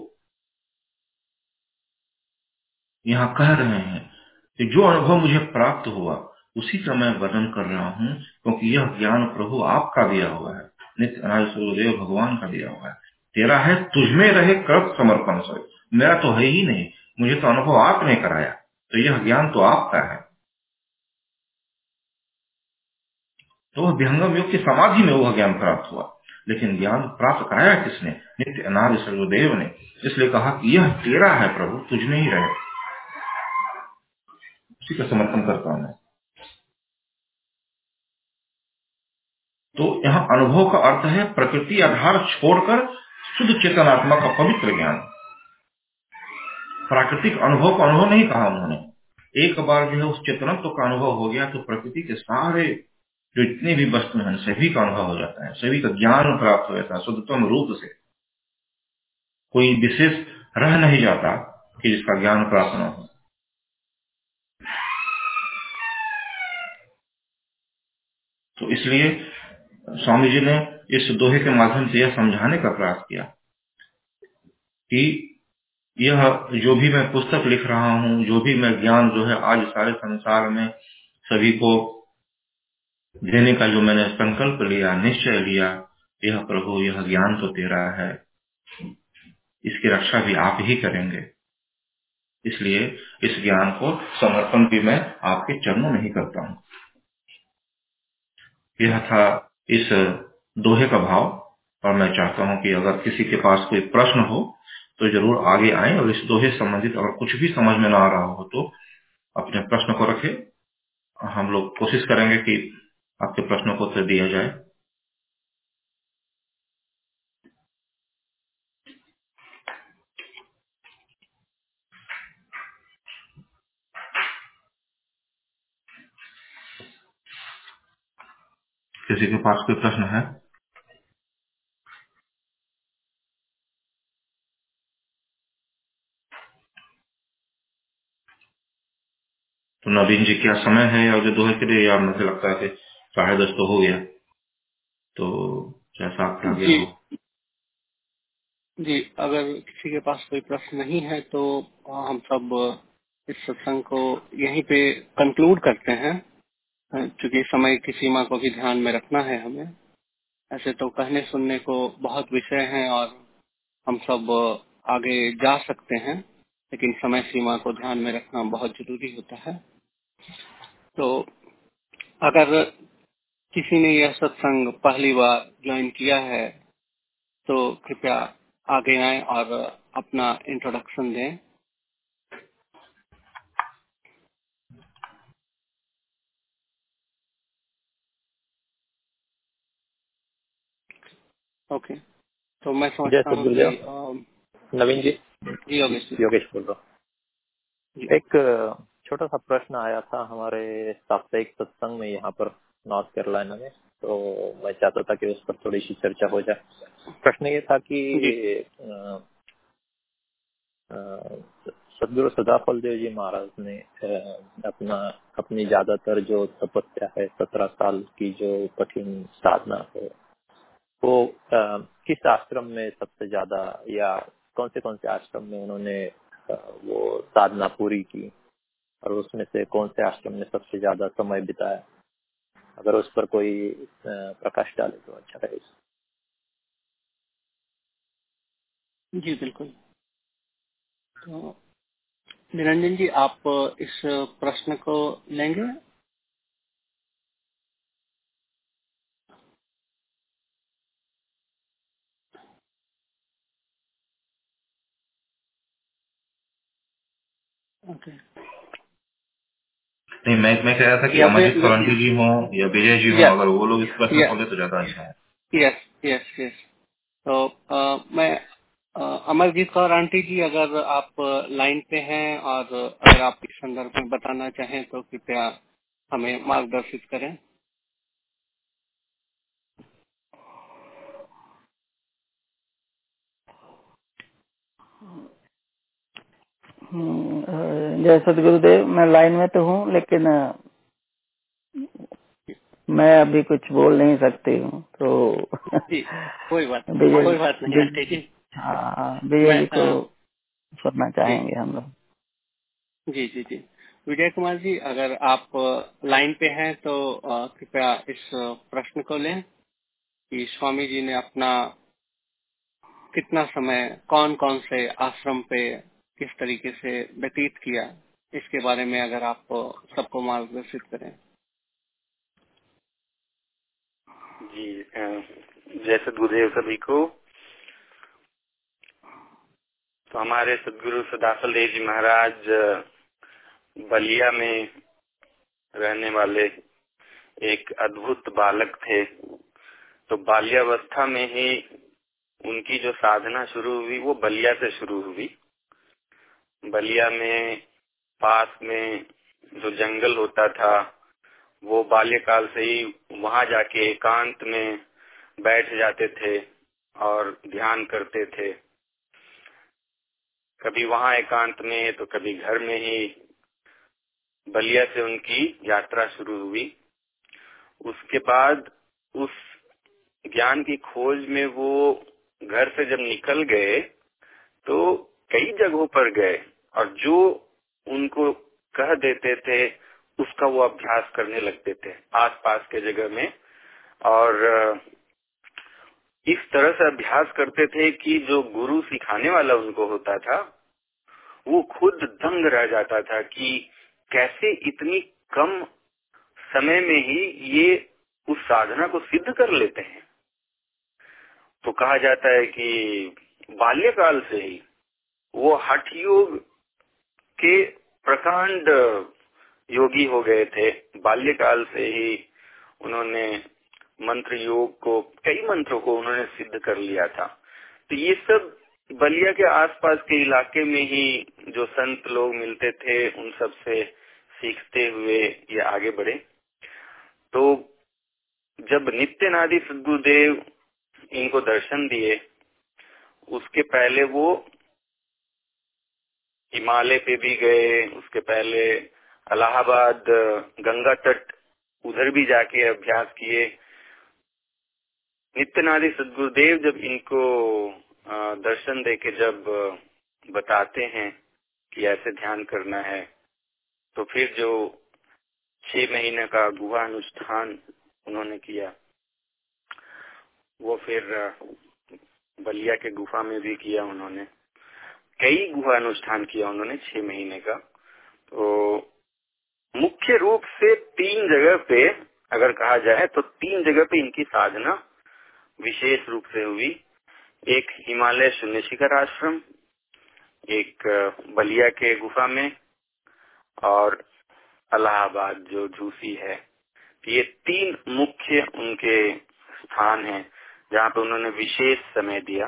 Speaker 4: यहाँ कह रहे हैं कि जो अनुभव मुझे प्राप्त हुआ, उसी का मैं वर्णन कर रहा हूँ, क्योंकि यह ज्ञान प्रभु आपका दिया हुआ है नित्य अनाज सूर्यदेव भगवान का दिया हुआ है। तेरा है तुझमें रहे कृत समर्पण से मेरा तो है ही नहीं, मुझे तो अनुभव आपने कराया तो यह ज्ञान तो आपका है। तो वह विहंगम योग की समाधि में वह ज्ञान प्राप्त हुआ। लेकिन ज्ञान प्राप्त कराया किसने? नित्य अनाद सर्वदेव ने। इसलिए कहा कि यह तेरा है प्रभु, तुझ में ही रहे। उसी का समर्थन करता हूँ मैं। तो यहाँ अनुभव का अर्थ है प्रकृति आधार छोड़कर शुद्ध चेतनात्मा का पवित्र ज्ञान। प्राकृतिक अनुभव का अनुभव नहीं कहा उन्होंने। एक बार जो है उस चेतनत्व का अनुभव हो गया तो प्रकृति के सारे जो इतने भी वस्तु हैं, सभी का अनुभव हो जाता है, सभी का ज्ञान प्राप्त हो जाता है, शुद्धतम रूप से। कोई विशेष रह नहीं जाता कि जिसका ज्ञान प्राप्त न हो। तो इसलिए स्वामी जी ने इस दोहे के माध्यम से यह समझाने का प्रयास किया कि यह जो भी मैं पुस्तक लिख रहा हूँ, जो भी मैं ज्ञान जो है आज सारे संसार में सभी को देने का जो मैंने संकल्प लिया, निश्चय लिया, यह प्रभु, यह ज्ञान तो तेरा है। इसकी रक्षा भी आप ही करेंगे। इसलिए इस ज्ञान को समर्पण भी मैं आपके चरणों में ही करता हूँ। यह था इस दोहे का भाव, और मैं चाहता हूँ कि अगर किसी के पास कोई प्रश्न हो तो ज़रूर आगे आए और इस दोहे संबंधित अगर कुछ भी समझ में ना आ रहा हो तो अपने प्रश्न को रखे। हम लोग कोशिश करेंगे कि आपके प्रश्नों को उत्तर दिया जाए। किसी के पास कोई प्रश्न है? तो नवीन जी, क्या समय है या जो दोहे के लिए यार मुझे लगता है कि साढ़े दस तो हो गया। तो जैसा आप
Speaker 1: जी। जी अगर किसी के पास कोई प्रश्न नहीं है तो हम सब इस सत्संग को यहीं पे कंक्लूड करते हैं। क्योंकि समय की सीमा को भी ध्यान में रखना है हमें। ऐसे तो कहने सुनने को बहुत विषय हैं और हम सब आगे जा सकते हैं लेकिन समय सीमा को ध्यान में रखना बहुत ज़रूरी होता है। तो अगर किसी ने यह सत्संग पहली बार ज्वाइन किया है तो कृपया आगे आए और अपना इंट्रोडक्शन दें। ओके तो मैं समझता हूँ
Speaker 3: नवीन जी।
Speaker 1: जी योगेश
Speaker 5: योगेश बोल रहा हूँ। एक छोटा सा प्रश्न आया था हमारे साप्ताहिक सत्संग में यहाँ पर। नॉर्थ कैरोलिना में तो मैं चाहता था कि उस पर थोड़ी सी चर्चा हो जाए। प्रश्न ये था कि सदगुरु सदाफल देव जी महाराज ने अपना अपनी ज़्यादातर जो तपस्या है सत्रह साल की जो कठिन साधना है वो किस आश्रम में सबसे ज़्यादा या कौन से कौन से आश्रम में उन्होंने वो साधना पूरी की? और उसमें से कौन से आश्रम में सबसे ज़्यादा समय बिताया? अगर उस पर कोई प्रकाश डाले तो अच्छा रहेगा।
Speaker 1: जी, बिल्कुल। तो निरंजन जी, आप इस प्रश्न को लेंगे? ओके।
Speaker 4: नहीं मैं मैं कह रहा था कि अमरजीत सोलंकी जी हो या विजय जी हो अगर वो लोग इस पर होंगे तो ज़्यादा अच्छा है।
Speaker 1: यस यस यस तो मैं अमरजीत कौर आंटी जी अगर आप लाइन पे हैं और अगर आप इस संदर्भ में बताना चाहें तो कृपया हमें मार्गदर्शित करें।
Speaker 6: जय सदगुरुदेव मैं लाइन में तो हूँ लेकिन मैं अभी कुछ बोल नहीं सकती हूँ तो
Speaker 1: कोई बात कोई बात नहीं
Speaker 6: हाँ। विजय जी को सुनना चाहेंगे हम लोग।
Speaker 1: जी जी जी। विजय कुमार जी अगर आप लाइन पे हैं तो कृपया इस प्रश्न को लें कि स्वामी जी ने अपना कितना समय कौन कौन से आश्रम पे किस तरीके से व्यतीत किया, इसके बारे में अगर आप सबको मार्गदर्शित करें।
Speaker 7: जी जय सदगुरुदेव सभी को। तो हमारे सदगुरु सदाफल देव जी महाराज बलिया में रहने वाले एक अद्भुत बालक थे। तो बाल्यावस्था में ही उनकी जो साधना शुरू हुई, वो बलिया से शुरू हुई। बलिया में, पास में जो जंगल होता था, वो बाल्यकाल से ही वहाँ जाके एकांत में बैठ जाते थे और ध्यान करते थे। कभी वहाँ एकांत में तो कभी घर में ही बलिया से उनकी यात्रा शुरू हुई। उसके बाद उस ज्ञान की खोज में वो घर से जब निकल गए तो कई जगहों पर गए। और जो उनको कह देते थे, उसका वो अभ्यास करने लगते थे आसपास के जगह में। और, इस तरह से अभ्यास करते थे कि जो गुरु सिखाने वाला उनको होता था, वो खुद दंग रह जाता था कि कैसे इतनी कम समय में ही ये उस साधना को सिद्ध कर लेते हैं। तो कहा जाता है कि बाल्यकाल से ही वो हठ योग के प्रकांड योगी हो गए थे। बाल्यकाल से ही उन्होंने मंत्र योग को, कई मंत्रों को उन्होंने सिद्ध कर लिया था। तो ये सब बलिया के आसपास के इलाके में ही जो संत लोग मिलते थे, उन सबसे सीखते हुए ये आगे बढ़े। तो जब नित्य नादी सदगुरुदेव इनको दर्शन दिए, उसके पहले वो हिमालय पे भी गए, उसके पहले इलाहाबाद गंगा तट, उधर भी जाके अभ्यास किए। नित्यनादि सदगुरुदेव जब इनको दर्शन दे के जब बताते हैं कि ऐसे ध्यान करना है तो फिर जो छह महीने का गुहा अनुष्ठान उन्होंने किया, वो फिर बलिया के गुफा में भी किया उन्होंने। कई गुहा अनुष्ठान किया उन्होंने छह महीने का। तो मुख्य रूप से तीन जगह पे अगर कहा जाए तो तीन जगह पे इनकी साधना विशेष रूप से हुई। एक हिमालय शून्य शिखर आश्रम, एक बलिया के गुफा में और अलाहाबाद जो झूसी है। ये तीन मुख्य उनके स्थान हैं जहाँ पे उन्होंने विशेष समय दिया।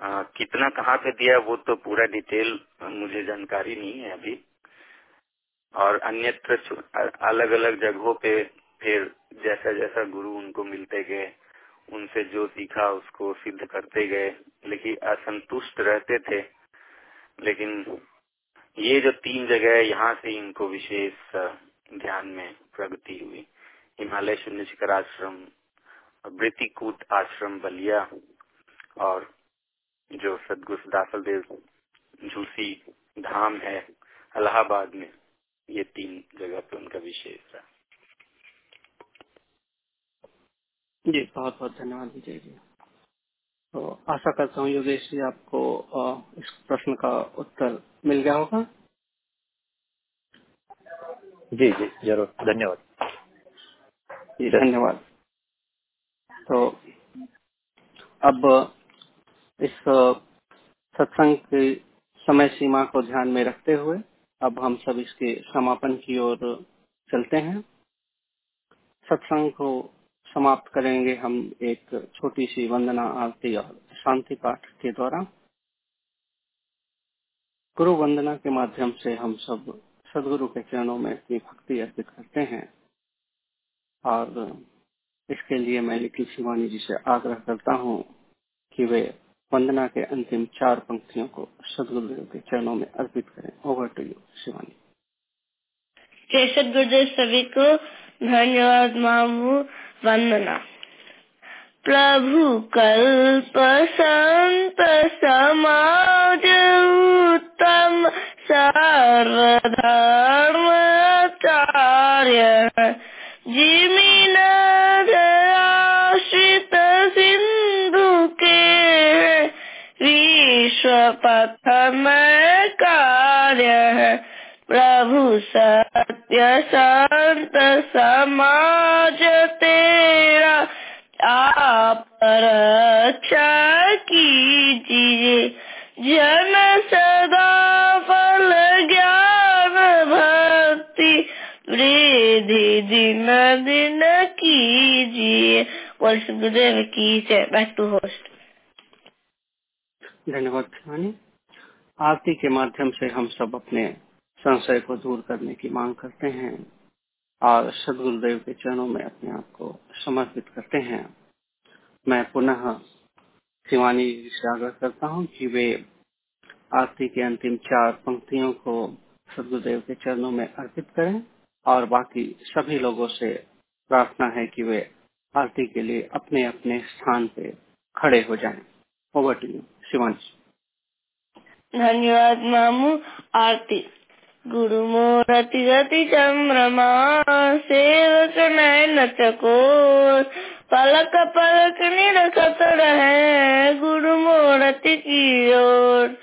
Speaker 7: आ, कितना कहाँ पे दिया वो तो पूरा डिटेल मुझे जानकारी नहीं है अभी। और अन्यत्र अलग अलग जगहों पे फिर जैसा जैसा गुरु उनको मिलते गए उनसे जो सीखा उसको सिद्ध करते गए लेकिन असंतुष्ट रहते थे। लेकिन ये जो तीन जगह है यहाँ से इनको विशेष ध्यान में प्रगति हुई। हिमालय शून्य शिखर आश्रम वृत्तिकूट आश्रम बलिया और जो सदगुरु दासल देव झूसी धाम है इलाहाबाद में ये तीन जगह पे उनका विशेष है।
Speaker 1: जी बहुत बहुत धन्यवाद विजय जी। तो आशा करता हूँ योगेश जी आपको इस प्रश्न का उत्तर मिल गया होगा।
Speaker 5: जी जी ज़रूर धन्यवाद।
Speaker 1: जी धन्यवाद। तो अब इस सत्संग की समय सीमा को ध्यान में रखते हुए अब हम सब इसके समापन की ओर चलते हैं। सत्संग को समाप्त करेंगे हम एक छोटी सी वंदना आरती और शांति पाठ के द्वारा। गुरु वंदना के माध्यम से हम सब सदगुरु के चरणों में अपनी भक्ति अर्पित करते हैं और इसके लिए मैं लिखी शिवानी जी से आग्रह करता हूँ कि वे वंदना के अंतिम चार पंक्तियों को सदगुरुदेव के चरणों में अर्पित करें। Over to you Shivani.
Speaker 2: जय सदगुरुदेव सभी को धन्यवाद, मामू, वंदना। प्रभु कल्प संत समाज उत्तम सर्वधर्माचार्य जिमिन पथम कार्य है। प्रभु सत्य संत समाज तेरा। आप रक्षा कीजिए। जन सदा फल ज्ञान भक्ति। वृद्धि दिन दिन कीजिए। वर्ष गुरुदेव की जय। बैक टू होस्ट
Speaker 1: धन्यवाद शिवानी आरती के माध्यम से हम सब अपने संशय को दूर करने की मांग करते हैं और सदगुरुदेव के चरणों में अपने आप को समर्पित करते हैं। मैं पुनः शिवानी जी से आग्रह करता हूँ कि वे आरती के अंतिम चार पंक्तियों को सदगुरुदेव के चरणों में अर्पित करें और बाकी सभी लोगों से प्रार्थना है कि वे आरती के लिए अपने अपने स्थान पे खड़े हो जाएँ। ओवर टू यू शिवानी
Speaker 2: धन्यवाद मामू। आरती। गुरु मोरति गति चंद्रमा, सेवक नयन चकोर। पलक पलक निरखत रहे गुरु मोरति की ओर।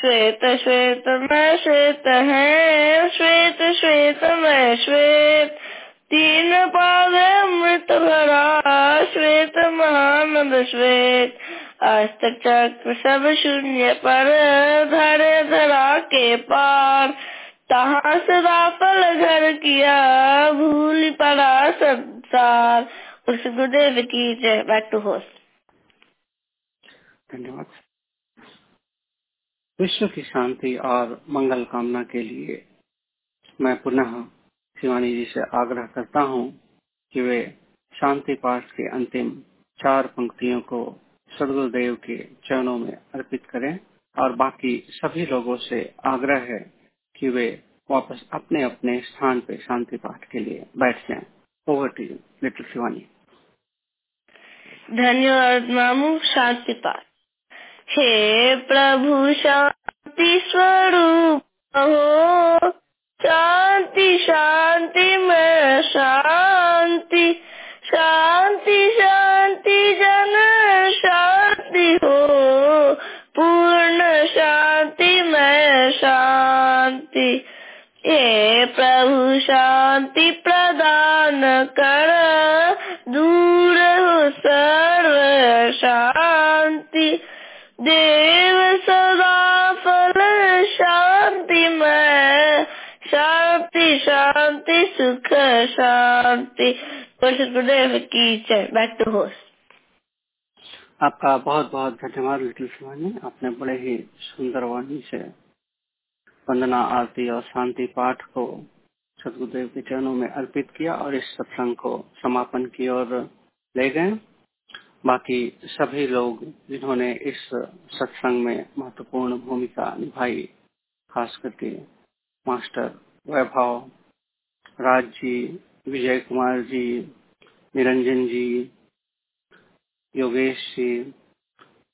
Speaker 2: श्वेत श्वेत मैं श्वेत है, श्वेत श्वेत मैं श्वेत। तीन पाग अमृत भरा, श्वेत महानंद श्वेत। अस्त चक्र सब शून्य पर धरे धरा के पार। तहाँ सदा फल घर किया, भूल पड़ा संसार। उस गुरुदेव की जय। बैक टू होस्ट
Speaker 1: धन्यवाद। विश्व की शांति और मंगल कामना के लिए मैं पुनः शिवानी जी से आग्रह करता हूँ कि वे शांति पाठ के अंतिम चार पंक्तियों को सदगुरुदेव के चरणों में अर्पित करें और बाकी सभी लोगों से आग्रह है कि वे वापस अपने अपने स्थान पे शांति पाठ के लिए बैठ जाएँ। Over to you little Shivani
Speaker 2: धन्यवाद मामू, शांति पाठ। हे प्रभु, शांति स्वरूप हो शांति शांति में शांति शांति। शांति प्रभु शांति प्रदान कर, दूर हो सर्व शांति। देव सदा फल शांति में शांति शांति, सुख, शांति। गुरुदेव की जय। बैक टू होस्ट
Speaker 1: आपका बहुत बहुत धन्यवाद लिटिल शिवानी आपने बड़े ही सुंदर वाणी से वंदना आरती और शांति पाठ को सदगुरुदेव के चरणों में अर्पित किया और इस सत्संग को समापन की ओर ले गए। बाकी सभी लोग जिन्होंने इस सत्संग में महत्वपूर्ण भूमिका निभाई, खास करके मास्टर वैभव राज जी विजय कुमार जी, निरंजन जी, योगेश जी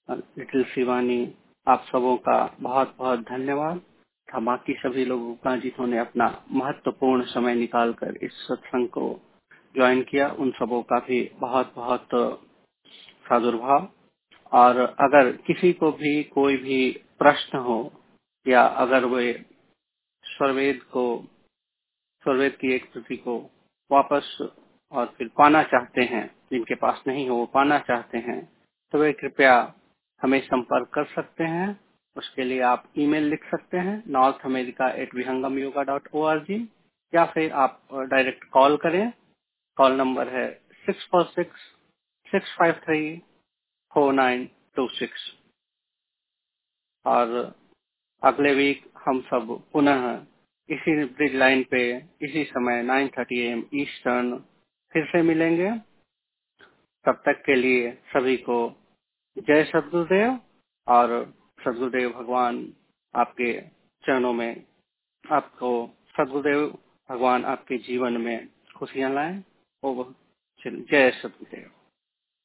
Speaker 1: लिटिल शिवानी, आप सबों का बहुत बहुत धन्यवाद। बाकी सभी लोगों का जिन्होंने अपना महत्वपूर्ण समय निकालकर इस सत्संग को ज्वाइन किया, उन सबों का भी बहुत बहुत प्रादुर्भाव। और अगर किसी को भी कोई भी प्रश्न हो, या अगर वे स्वरवेद को, स्वरवेद की एक प्रति को वापस और फिर पाना चाहते हैं, जिनके पास नहीं हो, वो पाना चाहते हैं तो वे कृपया हमें संपर्क कर सकते हैं। उसके लिए आप ईमेल लिख सकते हैं North America at Vihangam Yoga dot O R G या फिर आप डायरेक्ट कॉल करें। कॉल नंबर है six four six six five three four nine two six और अगले वीक हम सब पुनः इसी ब्रिज लाइन पे, इसी समय 9:30 थर्टी एम ईस्टर्न फिर से मिलेंगे। तब तक के लिए सभी को जय सदगुरुदेव और सदगुरुदेव भगवान आपके चरणों में, आपको सदगुरुदेव भगवान आपके जीवन में खुशियाँ लाए जय सदगुरुदेव।